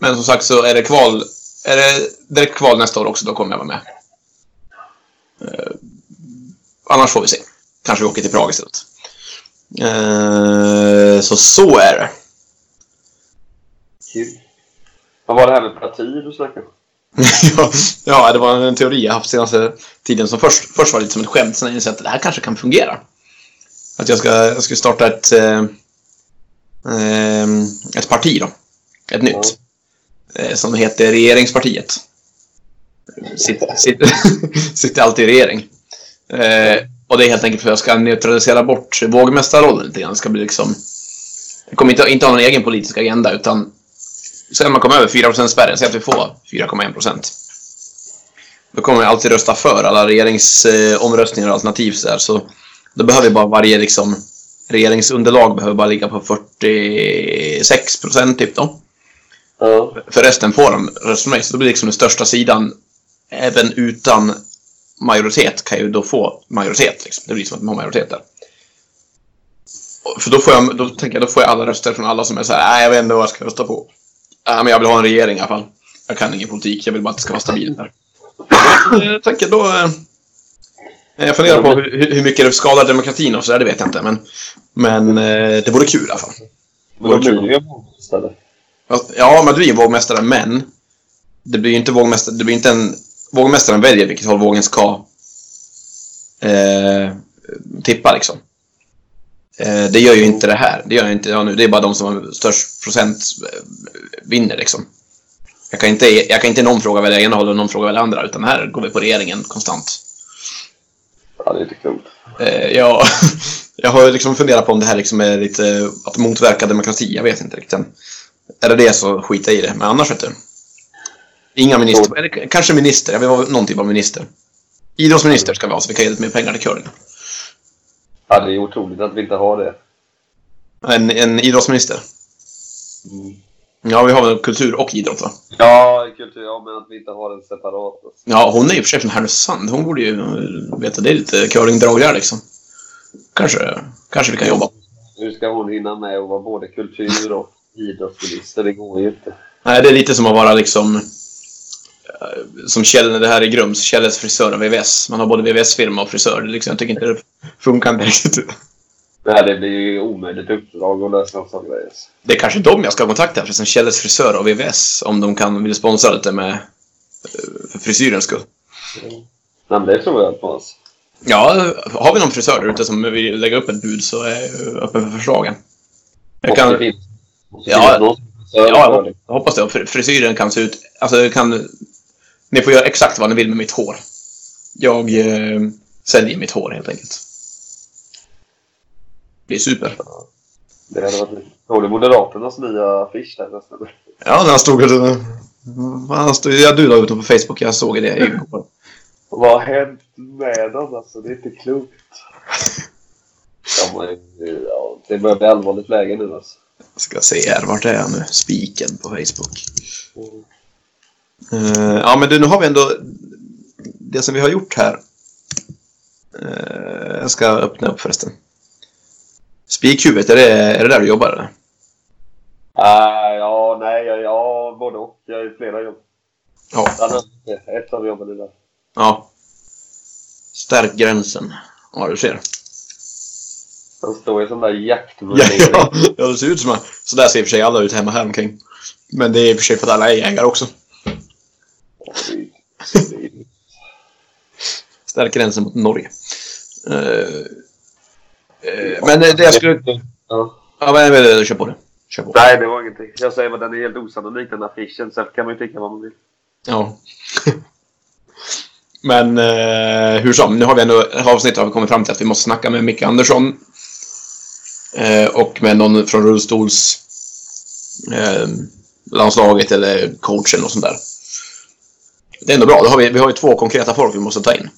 Speaker 1: Men som sagt så är det kval. Är det direkt kval nästa år också, då kommer jag vara med. Eh, annars får vi se. Kanske vi åker till Prag istället. Eh, så så är det.
Speaker 2: Kul. Vad var det här med parti du snackade om?
Speaker 1: ja, det var en teori jag haft senaste tiden som först, först var lite som ett skämt, sen har jag att det här kanske kan fungera. Att jag ska, jag ska starta ett, eh, eh, ett parti då. Ett nytt. Eh, som heter Regeringspartiet. Sitter, sitter, sitter alltid i regering. Eh, och det är helt enkelt för att jag ska neutralisera bort vågmästarrollen lite grann. Det ska bli liksom... Jag kommer inte, inte ha någon egen politisk agenda utan Sen man kommer över 4% spärren, säg att vi får 4,1%. Då kommer jag alltid rösta för alla regeringsomröstningar och alternativ så, där, så då behöver bara varje liksom, regeringsunderlag behöver bara ligga på 46% typ då.
Speaker 2: Ja.
Speaker 1: För resten får de rösta för mig, så då blir liksom den största sidan även utan majoritet kan ju då få majoritet. Liksom. Det blir som att man har majoritet där. För då får jag, då tänker jag, då får jag alla röster från alla som är så här, nej jag vet inte vad jag ska rösta på. Nej, men jag vill ha en regering i alla fall. Jag kan ingen politik, jag vill bara att det ska vara stabilt här. Jag tänker då... eh, Jag funderar på hur, hur mycket det skadar demokratin och så där, det vet jag inte. Men, men eh, det vore kul i alla fall.
Speaker 2: Men då blir det ju en vågmästare.
Speaker 1: Ja, man blir ju vågmästare, men det blir ju inte vågmästare, det blir inte en... Vågmästaren väljer vilket håll vågen ska eh, tippa liksom. Eh, det gör ju inte det här. Det gör ju inte jag nu. Det är bara de som har störst procent eh, vinner liksom. Jag kan inte, jag kan inte någon fråga välja ena hållet och någon fråga välja andra, utan här går vi på regeringen konstant.
Speaker 2: Ja, det är lite klumt.
Speaker 1: Eh, jag, jag har liksom funderat på om det här liksom är lite att motverka demokrati. Jag vet inte riktigt än. Är det det så skita i det. Men annars vet du. Inga minister. Eller kanske minister. Jag vill vara någon typ av minister. Idrottsminister ska vi ha så vi kan ge lite mer pengar till curling.
Speaker 2: Ja, det är otroligt att vi inte har det.
Speaker 1: En, en idrottsminister. Ja, vi har väl kultur och idrott va?
Speaker 2: Ja, kultur, ja, men att vi inte har en separat. Alltså.
Speaker 1: Ja, hon är och för sig från Härnösand. Hon borde ju veta. Det är lite curlingdrag där liksom. Kanske, kanske vi kan jobba.
Speaker 2: Hur ska hon hinna med att vara både kultur och idrottsminister? Det går ju inte.
Speaker 1: Nej, det är lite som att vara liksom... Som Kjell, det här i Grums, Kjelles frisör och VVS. Man har både VVS-firma och frisör. Är Liksom, jag tycker inte det funkar riktigt.
Speaker 2: Nej, det blir ju omöjligt uppdrag att lösa en sån grej. alltså.
Speaker 1: Det är kanske de jag ska kontakta förresten. Kjelles frisör och VVS. Om de kan vill sponsra lite med... eh, För frisyrens skull.
Speaker 2: Nej, men det tror jag på. Alltså.
Speaker 1: Ja, har vi någon frisör där ute som vill lägga upp ett bud så är jag öppen för förslagen. Jag kan...
Speaker 2: Måste
Speaker 1: Ja. Ja, jag hoppas det. Fr- Frisyren kan se ut... Alltså, kan... Ni får göra exakt vad ni vill med mitt hår. Jag eh, säljer mitt hår helt enkelt. Det är super.
Speaker 2: Det hade varit Såg du Moderaternas nya affisch där nästan?
Speaker 1: Ja, han stod... och- Han stod jag du la ut dem på Facebook. Jag såg det igår.
Speaker 2: Vad har hänt med dem? Alltså, det är inte klokt. De är, ja, det börjar bli allvarligt läge nu alltså.
Speaker 1: Jag ska se här. Vart är jag nu? Spiken på Facebook. Eh, ja, men du, nu har vi ändå det som vi har gjort här. Eh, jag ska öppna upp förresten. Spikhuvudet, är det, är det där du jobbar eller?
Speaker 2: Ah, ja, nej, ja, ja, både och. Jag har ju flera jobb.
Speaker 1: Ja.
Speaker 2: Ett av jobben är där.
Speaker 1: ja. Stärk gränsen. Ja, du ser.
Speaker 2: Han står i sån där
Speaker 1: Ja,
Speaker 2: jaktmundering.
Speaker 1: ja, ja, det ser ut som att... Så där ser i och för sig alla ut hemma här omkring. Men det är i och för sig för att alla är jägare också. Stärk gränsen mot Norge. Eh, eh, men det jag skulle...
Speaker 2: Ja.
Speaker 1: Ja, men men, kör på det. Kör på.
Speaker 2: Nej, det var ingenting. Jag säger bara den är helt osannolik den affischen. Sen kan man ju tycka vad man vill.
Speaker 1: Ja. Men eh, hur som, nu har vi ändå avsnitt har vi kommit fram till att vi måste snacka med Micke Andersson. Och med någon från rullstols landslaget eller coachen och sånt där. Det är ändå bra. Då har vi, vi har ju två konkreta folk vi måste ta in.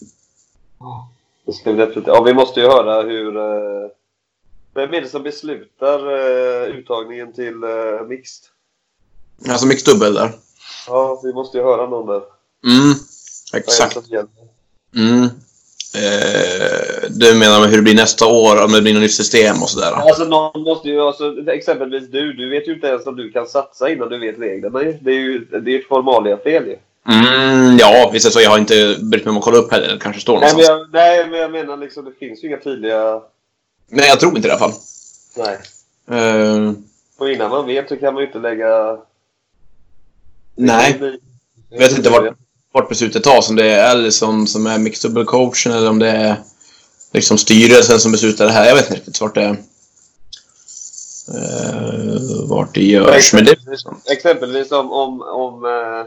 Speaker 2: Det ska vi definitivt. Ja, vi måste ju höra hur... Eh, vem är det som beslutar eh, uttagningen till eh, mixed?
Speaker 1: Alltså mixed dubbel där.
Speaker 2: Ja, vi måste ju höra någon där.
Speaker 1: Mm, exakt. Mm. Eh, du menar med hur det blir nästa år, om det blir något nytt system och sådär?
Speaker 2: Alltså någon måste ju, alltså, exempelvis du, du vet ju inte ens om du kan satsa innan du vet reglerna. Det är ju det är ett formalia fel ju.
Speaker 1: Mm, ja, visst är så. Jag har inte brytt mig om att kolla upp heller. Det kanske står
Speaker 2: Nej men,
Speaker 1: någonstans.
Speaker 2: jag, nej men jag menar liksom, det finns ju inga tydliga...
Speaker 1: Nej, jag tror inte det i alla fall.
Speaker 2: Nej.
Speaker 1: Eh,
Speaker 2: Och innan man vet så kan man ju inte lägga...
Speaker 1: nej, jag vet inte vart, vart beslutet tas. Om det är Allison som är mixed double coachen eller om det är liksom styrelsen som beslutar det här. Jag vet inte riktigt vart det, uh, vart det görs. Men det,
Speaker 2: Exempelvis, exempelvis om, om, om, eh,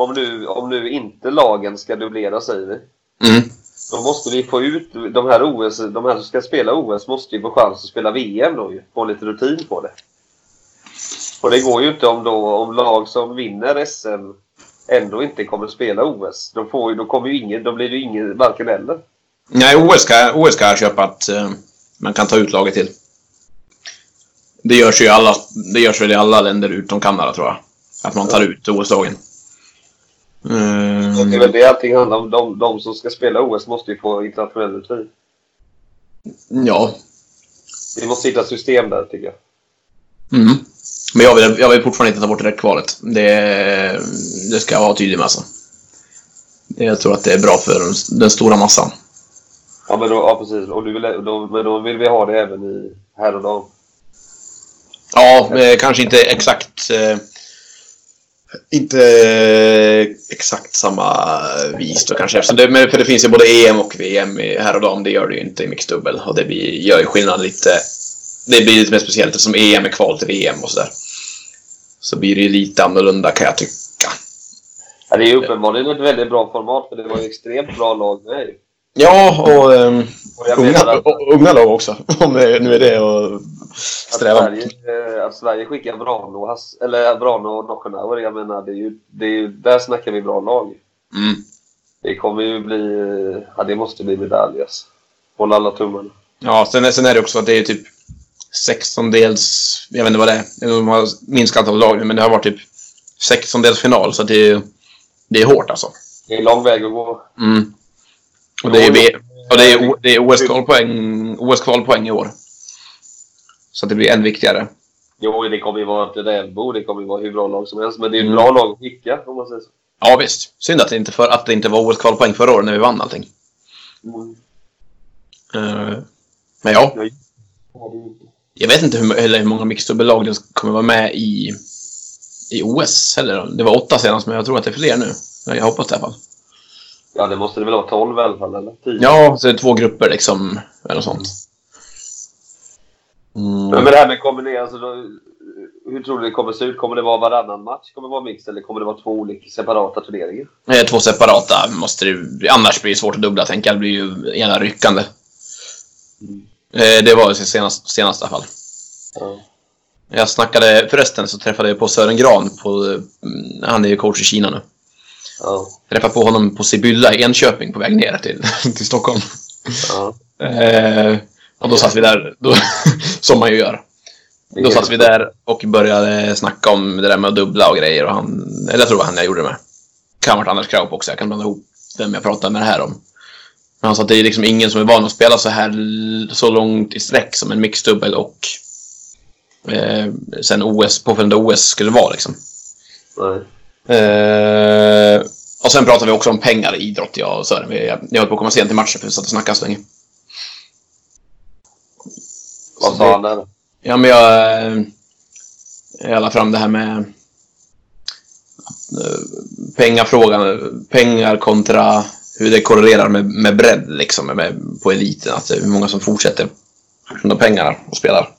Speaker 2: om, nu, om nu inte lagen ska dubblera säger vi.
Speaker 1: mm,
Speaker 2: Då måste vi få ut de här OS, de här som ska spela OS måste ju få chans att spela VM då ju. Få lite rutin på det. Och det går ju inte om då, om lag som vinner SM ändå inte kommer spela OS. Då, får då kommer ju ingen, då blir det ju ingen, varken eller.
Speaker 1: nej, OS ska, OS ska jag köpa att eh, man kan ta ut laget till. Det görs ju i alla, det görs väl i alla länder utom Kanada tror jag. Att man tar ut OS-lagen.
Speaker 2: Det är väl det allting handlar om. De, de som ska spela OS måste ju få internationell rutin.
Speaker 1: ja,
Speaker 2: Vi måste hitta system där tycker jag.
Speaker 1: Mm. Men jag vill, jag vill fortfarande inte ta bort direktkvalet. Det, det ska jag vara tydlig med alltså. Jag tror att det är bra för den, stora massan.
Speaker 2: Ja, men då, ja precis. Och du vill, då, men då vill vi ha det även i här och dam.
Speaker 1: Ja, kanske inte exakt... Eh, inte exakt samma vis då kanske. Eftersom det, men för det finns ju både EM och VM i här och dam. Det gör det ju inte i mixed double. Och det blir, gör ju skillnad lite. Det blir lite mer speciellt eftersom EM är kval till VM och sådär. Så blir det ju lite annorlunda kan jag tycka.
Speaker 2: Ja, det är ju uppenbarligen ett väldigt bra format för det var ju extremt bra lag med.
Speaker 1: Ja, och... ehm,
Speaker 2: Och
Speaker 1: Unga,
Speaker 2: att,
Speaker 1: och- unga lag också, om det nu är det att
Speaker 2: Att
Speaker 1: sträva
Speaker 2: Sverige, eh, att Sverige skickar Brano Hass, eller Brano och Nockenauer, jag menar, det är ju, det är ju, där snackar vi bra lag.
Speaker 1: mm.
Speaker 2: Det kommer ju bli... Ja, det måste bli medalj alltså. Håll alla tummarna.
Speaker 1: Ja, sen, är- sen är det också att det är typ 16-dels... Jag vet inte vad det är. De har minskat antalet lag men det har varit typ 16-dels final, så att det är, det är hårt alltså.
Speaker 2: Det är lång väg att gå.
Speaker 1: Mm. Och det är, V- och det är, det är OS-kvalpoäng OS-kvalpoäng i år. Så det blir än viktigare.
Speaker 2: Jo, det kommer ju vara ett rävbo. Det kommer ju vara hur bra lag som helst. Men det är ett
Speaker 1: Mm.
Speaker 2: bra lag att skicka, om man säger så.
Speaker 1: Ja, visst. Synd att det inte, för, att det inte var OS-kvalpoäng förra året när vi vann allting.
Speaker 2: Mm.
Speaker 1: Eh, men ja,
Speaker 2: ju
Speaker 1: jag vet inte hur, eller hur många mixdubbellag det kommer vara med i, i OS heller. Det var åtta senast, men jag tror att det är fler nu. Jag hoppas det i alla fall.
Speaker 2: Ja, det måste det väl vara 12 i alla fall, eller? 10?
Speaker 1: Ja, så det är två grupper liksom, eller något sånt.
Speaker 2: Men
Speaker 1: Mm.
Speaker 2: med det här med kombinera, alltså då, hur tror du det kommer se ut? Kommer det vara varannan match? Kommer det vara mix eller kommer det vara två olika separata turneringar?
Speaker 1: Eh, Två separata måste det Annars blir det svårt att dubbla, tänker jag. Det blir ju ena ryckande. Eh, Det var det senast, senast i alla fall.
Speaker 2: Ja.
Speaker 1: Jag snackade, förresten så träffade jag på Sören Gran på, mm, han är ju coach i Kina nu.
Speaker 2: Ja.
Speaker 1: Träffade på honom på Sibylla i Enköping på väg ner till, till Stockholm.
Speaker 2: ja.
Speaker 1: Eh, och då satt vi där, då, som man ju gör.
Speaker 2: Det
Speaker 1: Då satt vi där och började snacka om det där med att dubbla och grejer. Och han, eller jag tror det var han jag gjorde det med. Kan ha varit Anders Kraup också. Jag kan blanda ihop vem jag pratade med det här om. Men han sa att det är liksom ingen som är van att spela så här så långt i sträck som en mixdubbel och eh, sen OS, påföljande OS skulle vara liksom.
Speaker 2: Nej.
Speaker 1: Eh, och sen pratade vi också om pengar i idrott, jag och Sören. Jag, jag höll på att komma sent till matchen för vi satt och snackade så länge.
Speaker 2: Vad sa han där?
Speaker 1: Ja, men jag... eh, Jag la fram det här med eh, pengafrågan. Pengar kontra hur det korrelerar med, med bredd liksom, med, på eliten. Är hur många som fortsätter på grund av pengarna och spelar.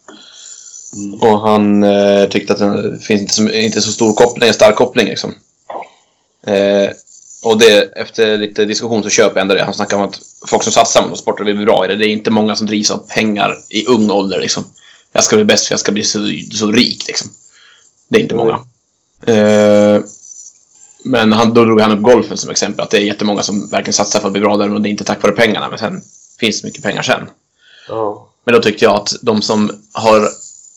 Speaker 1: Och han eh, tyckte att det finns inte så, inte så stor koppling, en stark koppling liksom. Eh, och det, efter lite diskussion så köper jag ändå det. Han snackar om att folk som satsar på sport och vill bli bra i det, det är inte många som drivs av pengar i ung ålder liksom. Jag ska bli bäst för jag ska bli så, så rik liksom. Det är inte många. Eh, men han, då drog han upp golfen som exempel. Att det är jättemånga som verkligen satsar för att bli bra där och det är inte tack vare pengarna. Men sen finns det mycket pengar sen.
Speaker 2: Ja.
Speaker 1: Men då tyckte jag att de som har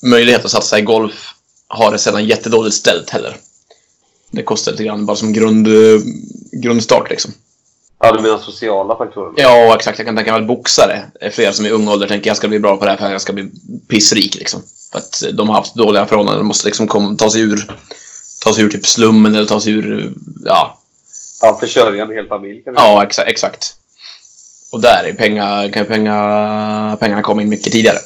Speaker 1: möjlighet att satsa i golf har det sedan jättedåligt ställt heller. Det kostar lite grann bara som grund, grundstart liksom.
Speaker 2: Ja, du menar sociala faktorer?
Speaker 1: Ja, exakt. Jag kan tänka mig att boxare är fler som i ung ålder tänker jag ska bli bra på det här för jag ska bli pissrik liksom. För att de har haft dåliga förhållanden och måste liksom komma, ta sig ur ta sig ur typ slummen eller ta sig ur, ja,
Speaker 2: Ja, försörja en hel familj kan
Speaker 1: ja exa, exakt. Och där är pengar, kan pengar, pengarna komma in mycket tidigare.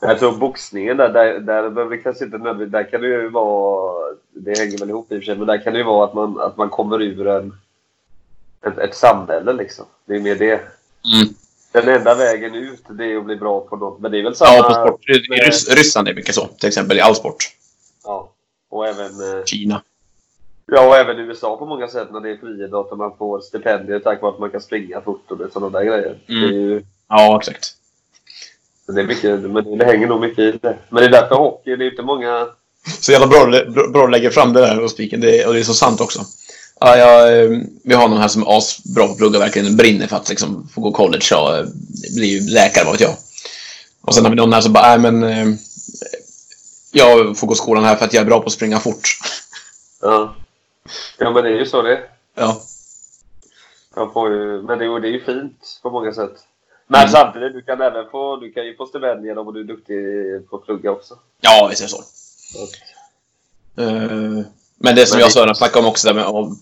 Speaker 2: Tror boxningen där, där, där behöver det kanske inte nödvändigt, där kan det ju vara, det hänger väl ihop i och för sig, men där kan det ju vara att man, att man kommer ur en, ett, ett samhälle liksom. Det är mer det.
Speaker 1: Mm.
Speaker 2: Den enda vägen ut det är att bli bra på något, men det är väl samma...
Speaker 1: Ja, på sport. I
Speaker 2: med-
Speaker 1: Ryss, Ryssland är det mycket så. Till exempel i all sport.
Speaker 2: Ja. Och även, eh,
Speaker 1: Kina.
Speaker 2: ja, och även i USA på många sätt när det är friidrott och man får stipendier tack vare att man kan springa fort och sådana där grejer.
Speaker 1: Mm.
Speaker 2: Ju,
Speaker 1: Ja, exakt.
Speaker 2: Det är mycket, men det hänger nog mycket i det. Men det är därför hockey, det är inte många...
Speaker 1: Så jävla bra, bra, lägga fram det där och spiken. Det, och det är så sant också. Ja, jag, eh, vi har någon här som är asbra på att plugga, verkligen brinner för att liksom, få gå college och eh, bli läkare, vad vet jag. Och sen har vi någon här som bara, nej men... eh, Jag får gå skolan här för att jag är bra på att springa fort.
Speaker 2: Ja. Ja, men det är ju så det är.
Speaker 1: Ja.
Speaker 2: Får ju, men det, det är ju fint på många sätt. Men
Speaker 1: Mm.
Speaker 2: samtidigt, du kan även få, du kan ju få stipendier om du är duktig på att plugga också.
Speaker 1: Ja, visst är det så. Eh, Men det som
Speaker 2: Men
Speaker 1: jag Sören snackade om också, där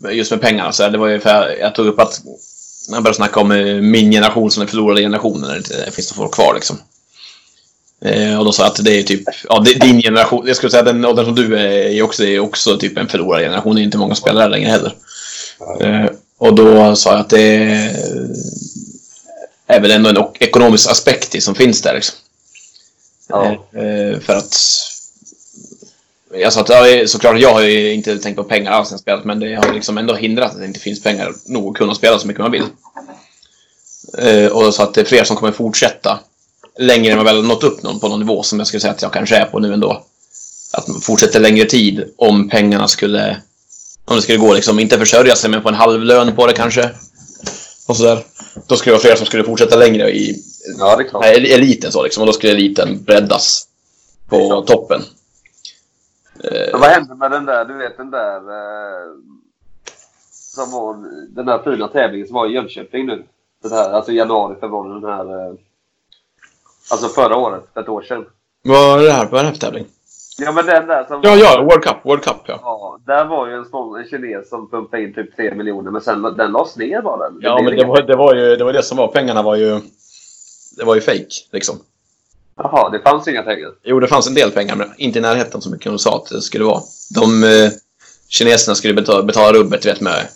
Speaker 1: med, just med pengarna, så det var ju för jag, jag tog upp att jag började snacka om eh, min generation som den förlorade generationen, när det inte finns det folk kvar liksom. Eh, och då sa jag att det är typ, ja, det, din generation, jag skulle säga den åldern som du är i också, är också typ en förlorad generation. Det är inte många spelare längre heller. Eh, och då sa jag att det är, väl ändå en ekonomisk aspekt som finns där liksom.
Speaker 2: Ja.
Speaker 1: Eh, för att jag sa att ja, såklart, jag har ju inte tänkt på pengar alls när jag spelat, men det har liksom ändå hindrat att det inte finns pengar nog att kunna spela så mycket man vill. Eh, och så att det är fler som kommer fortsätta längre än man väl nått upp någon på någon nivå som jag skulle säga att jag kanske är på nu ändå. Att man fortsätter längre tid om pengarna skulle... Om det skulle gå liksom, inte försörja sig men få en halv lön på det kanske. Och sådär. Då skulle det vara flera som skulle fortsätta längre i
Speaker 2: Ja,
Speaker 1: nej, eliten så liksom. Och då skulle eliten breddas på toppen. Eh,
Speaker 2: Men vad hände med den där, du vet den där... Eh, som var den där fina tävlingen som var i Jönköping nu. Den här, alltså januari, februari, den här... Eh, alltså förra året, ett år sedan.
Speaker 1: vad är det här? Vad är det här för tävling?
Speaker 2: Ja, men den där som...
Speaker 1: Ja, ja, World Cup. World Cup, ja.
Speaker 2: Ja, där var ju en, sån, en kines som pumpade in typ 3 miljoner, men sen den lades ner bara. Den.
Speaker 1: Ja,
Speaker 2: blev
Speaker 1: men det var, det var ju det, var det som var. Pengarna var ju... Det var ju fake, liksom.
Speaker 2: Jaha, det fanns inga pengar.
Speaker 1: Jo, det fanns en del pengar, men inte i närheten så mycket de sa att det skulle vara. De eh, kineserna skulle betala, betala rubbet, vet med.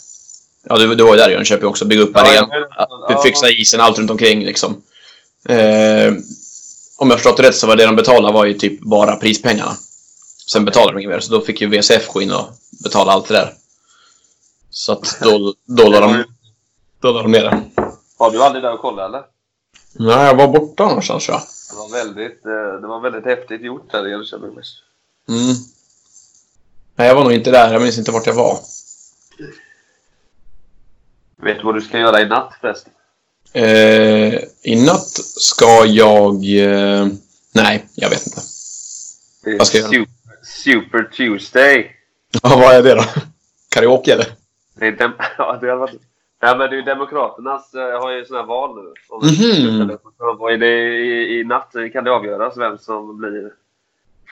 Speaker 1: Ja, du, du var ju där i Jönköping också. Bygga upp arenan,
Speaker 2: ja,
Speaker 1: fixa isen, allt runt omkring liksom. Eh, om jag förstått det rätt så var det de betalade var ju typ bara prispengarna. Sen betalade de inget mer, så då fick ju VCF gå in och betala allt det där. Så att då, då la de, då la de ner det.
Speaker 2: Var du aldrig där och kollade eller?
Speaker 1: Nej, jag var borta någonstans tror jag.
Speaker 2: Det var väldigt, eh, det var väldigt häftigt gjort där i Jönköping.
Speaker 1: Mm. Nej, jag var nog inte där. Jag minns inte vart jag var.
Speaker 2: Vet du vad du ska göra i natt förresten?
Speaker 1: Eh, I natt ska jag... Eh, nej, jag vet inte. Vad ska jag göra?
Speaker 2: Super, Tuesday.
Speaker 1: Ja, vad är det då? Karaoke eller?
Speaker 2: Det är dem- ja, det har varit... Nej, men det är ju Demokraternas eh, har ju sådana här val nu. Om
Speaker 1: Mhm.
Speaker 2: Och är det i, i natt kan det avgöras vem som blir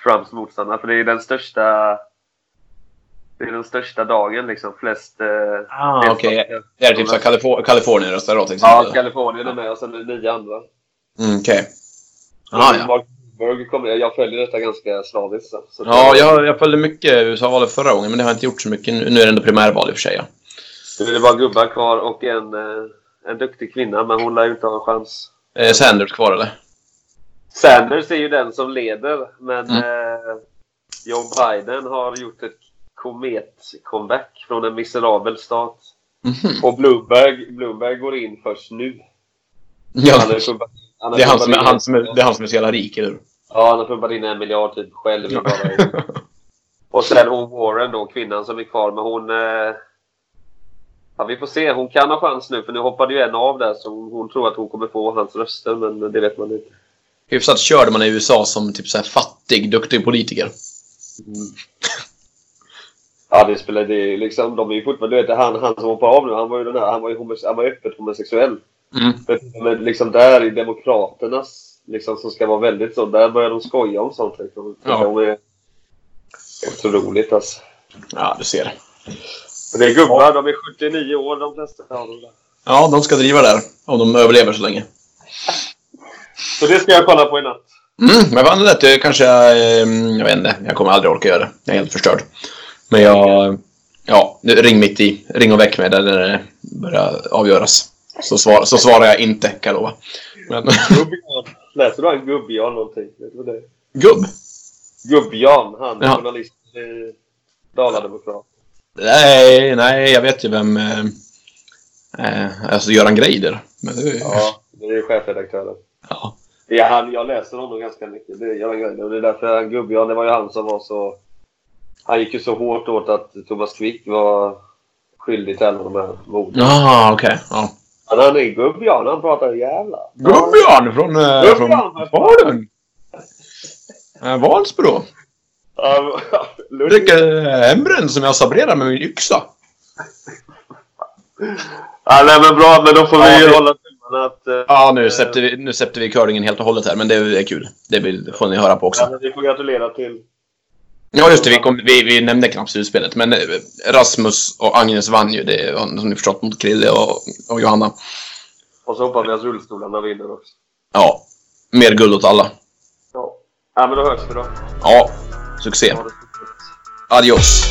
Speaker 2: Trumps motståndare. För det är den största... Det är den största dagen liksom. Flest... Eh,
Speaker 1: Ah, okej.
Speaker 2: delstater.
Speaker 1: Det är typ så Kalifor Kalifornien röstar då till
Speaker 2: Ja,
Speaker 1: exempel?
Speaker 2: Kalifornien är med och sen är det nio andra.
Speaker 1: Mm, okej. Ah, ja.
Speaker 2: Bloomberg kommer, jag följer detta ganska slaviskt. Så,
Speaker 1: Ja, jag, jag följde mycket USA-valet förra gången, men det har jag inte gjort så mycket. Nu, är det ändå primärval i och för sig. Ja.
Speaker 2: Nu är det bara gubbar kvar och en, eh, en duktig kvinna, men hon lär ju inte ha en chans.
Speaker 1: Eh, Sanders kvar eller?
Speaker 2: Sanders är ju den som leder, men
Speaker 1: Mm.
Speaker 2: eh, Joe Biden har gjort ett komet-comeback från en miserabel start.
Speaker 1: Mhm.
Speaker 2: Och Bloomberg, Bloomberg går in först nu.
Speaker 1: Ja,
Speaker 2: Han har
Speaker 1: det är han som han som är, det är han som är så jävla rik, eller hur?
Speaker 2: Ja, han har pumpat in en miljard typ själv. bara- Och sen hon Warren då, kvinnan som är kvar. Men hon... Eh, ja, vi får se. Hon kan ha chans nu för nu hoppade ju en av där så hon, hon tror att hon kommer få hans röster men det vet man inte.
Speaker 1: Hyfsat körde man i USA som typ så fattig, duktig politiker.
Speaker 2: Ja, det spelar det liksom. De är ju fortfarande... Du vet, han, han som hoppade av nu, han var ju den här, han var ju homose, han var öppet homosexuell.
Speaker 1: Mm.
Speaker 2: Men, liksom där i Demokraternas, liksom som ska vara väldigt så, där börjar de skoja om sånt liksom.
Speaker 1: Ja.
Speaker 2: De är otroligt alltså.
Speaker 1: Ja, du ser.
Speaker 2: Men det är gubbar, de är 79 år de flesta av dem.
Speaker 1: Ja, de ska driva där. Om de överlever så länge.
Speaker 2: Så det ska jag kolla på i natt.
Speaker 1: Mm, men fan, det kanske... eh, Jag vet inte. Jag kommer aldrig orka göra det. Jag är helt förstörd. Men jag... Ja, ring mitt i. Ring och väck mig där det börjar avgöras. Så, svar, så svarar jag inte, kan jag lova. Men...
Speaker 2: Gubb-Jan. Läser du han Gubb-Jan någonting? Är?
Speaker 1: Gubb?
Speaker 2: Gubb-Jan, han
Speaker 1: Ja.
Speaker 2: journalisten i Dala-Demokrat.
Speaker 1: Nej, nej, jag vet ju vem... Eh, eh, alltså Göran Greider. Men det, ja.
Speaker 2: Ja, det är chefredaktören.
Speaker 1: ja.
Speaker 2: Det är han, jag läser honom ganska mycket. Det är Göran Greider. Och det är därför han Gubb-Jan, det var ju han som var så... Han gick ju så hårt åt att Thomas Quick var skyldig till alla de här morden.
Speaker 1: Jaha, okej. Ja.
Speaker 2: Men han är Gubb-Jan, han pratar jävla.
Speaker 1: Gubb-Jan från, eh, från! Falun. Eh.
Speaker 2: Ja, Ludvig.
Speaker 1: Dricker hembränd som jag sabrerar med min yxa.
Speaker 2: Ja, nej men bra, men då får vi
Speaker 1: Ja,
Speaker 2: hålla tummarna att... eh,
Speaker 1: Ja, nu släppte vi, nu släppte vi curlingen helt och hållet här, men det är kul. Det vill, får ni höra på
Speaker 2: Ja,
Speaker 1: också.
Speaker 2: men vi får gratulera till...
Speaker 1: Ja, just det. Vi, kom, vi, vi nämnde knappt slutspelet, men eh, Rasmus och Agnes vann ju det, som ni förstått, mot Krille och, och Johanna.
Speaker 2: Och så hoppas vi att rullstolarna vinner också.
Speaker 1: Ja, mer guld åt alla.
Speaker 2: Ja. ja, men då hörs vi då.
Speaker 1: Ja, succé. Adios.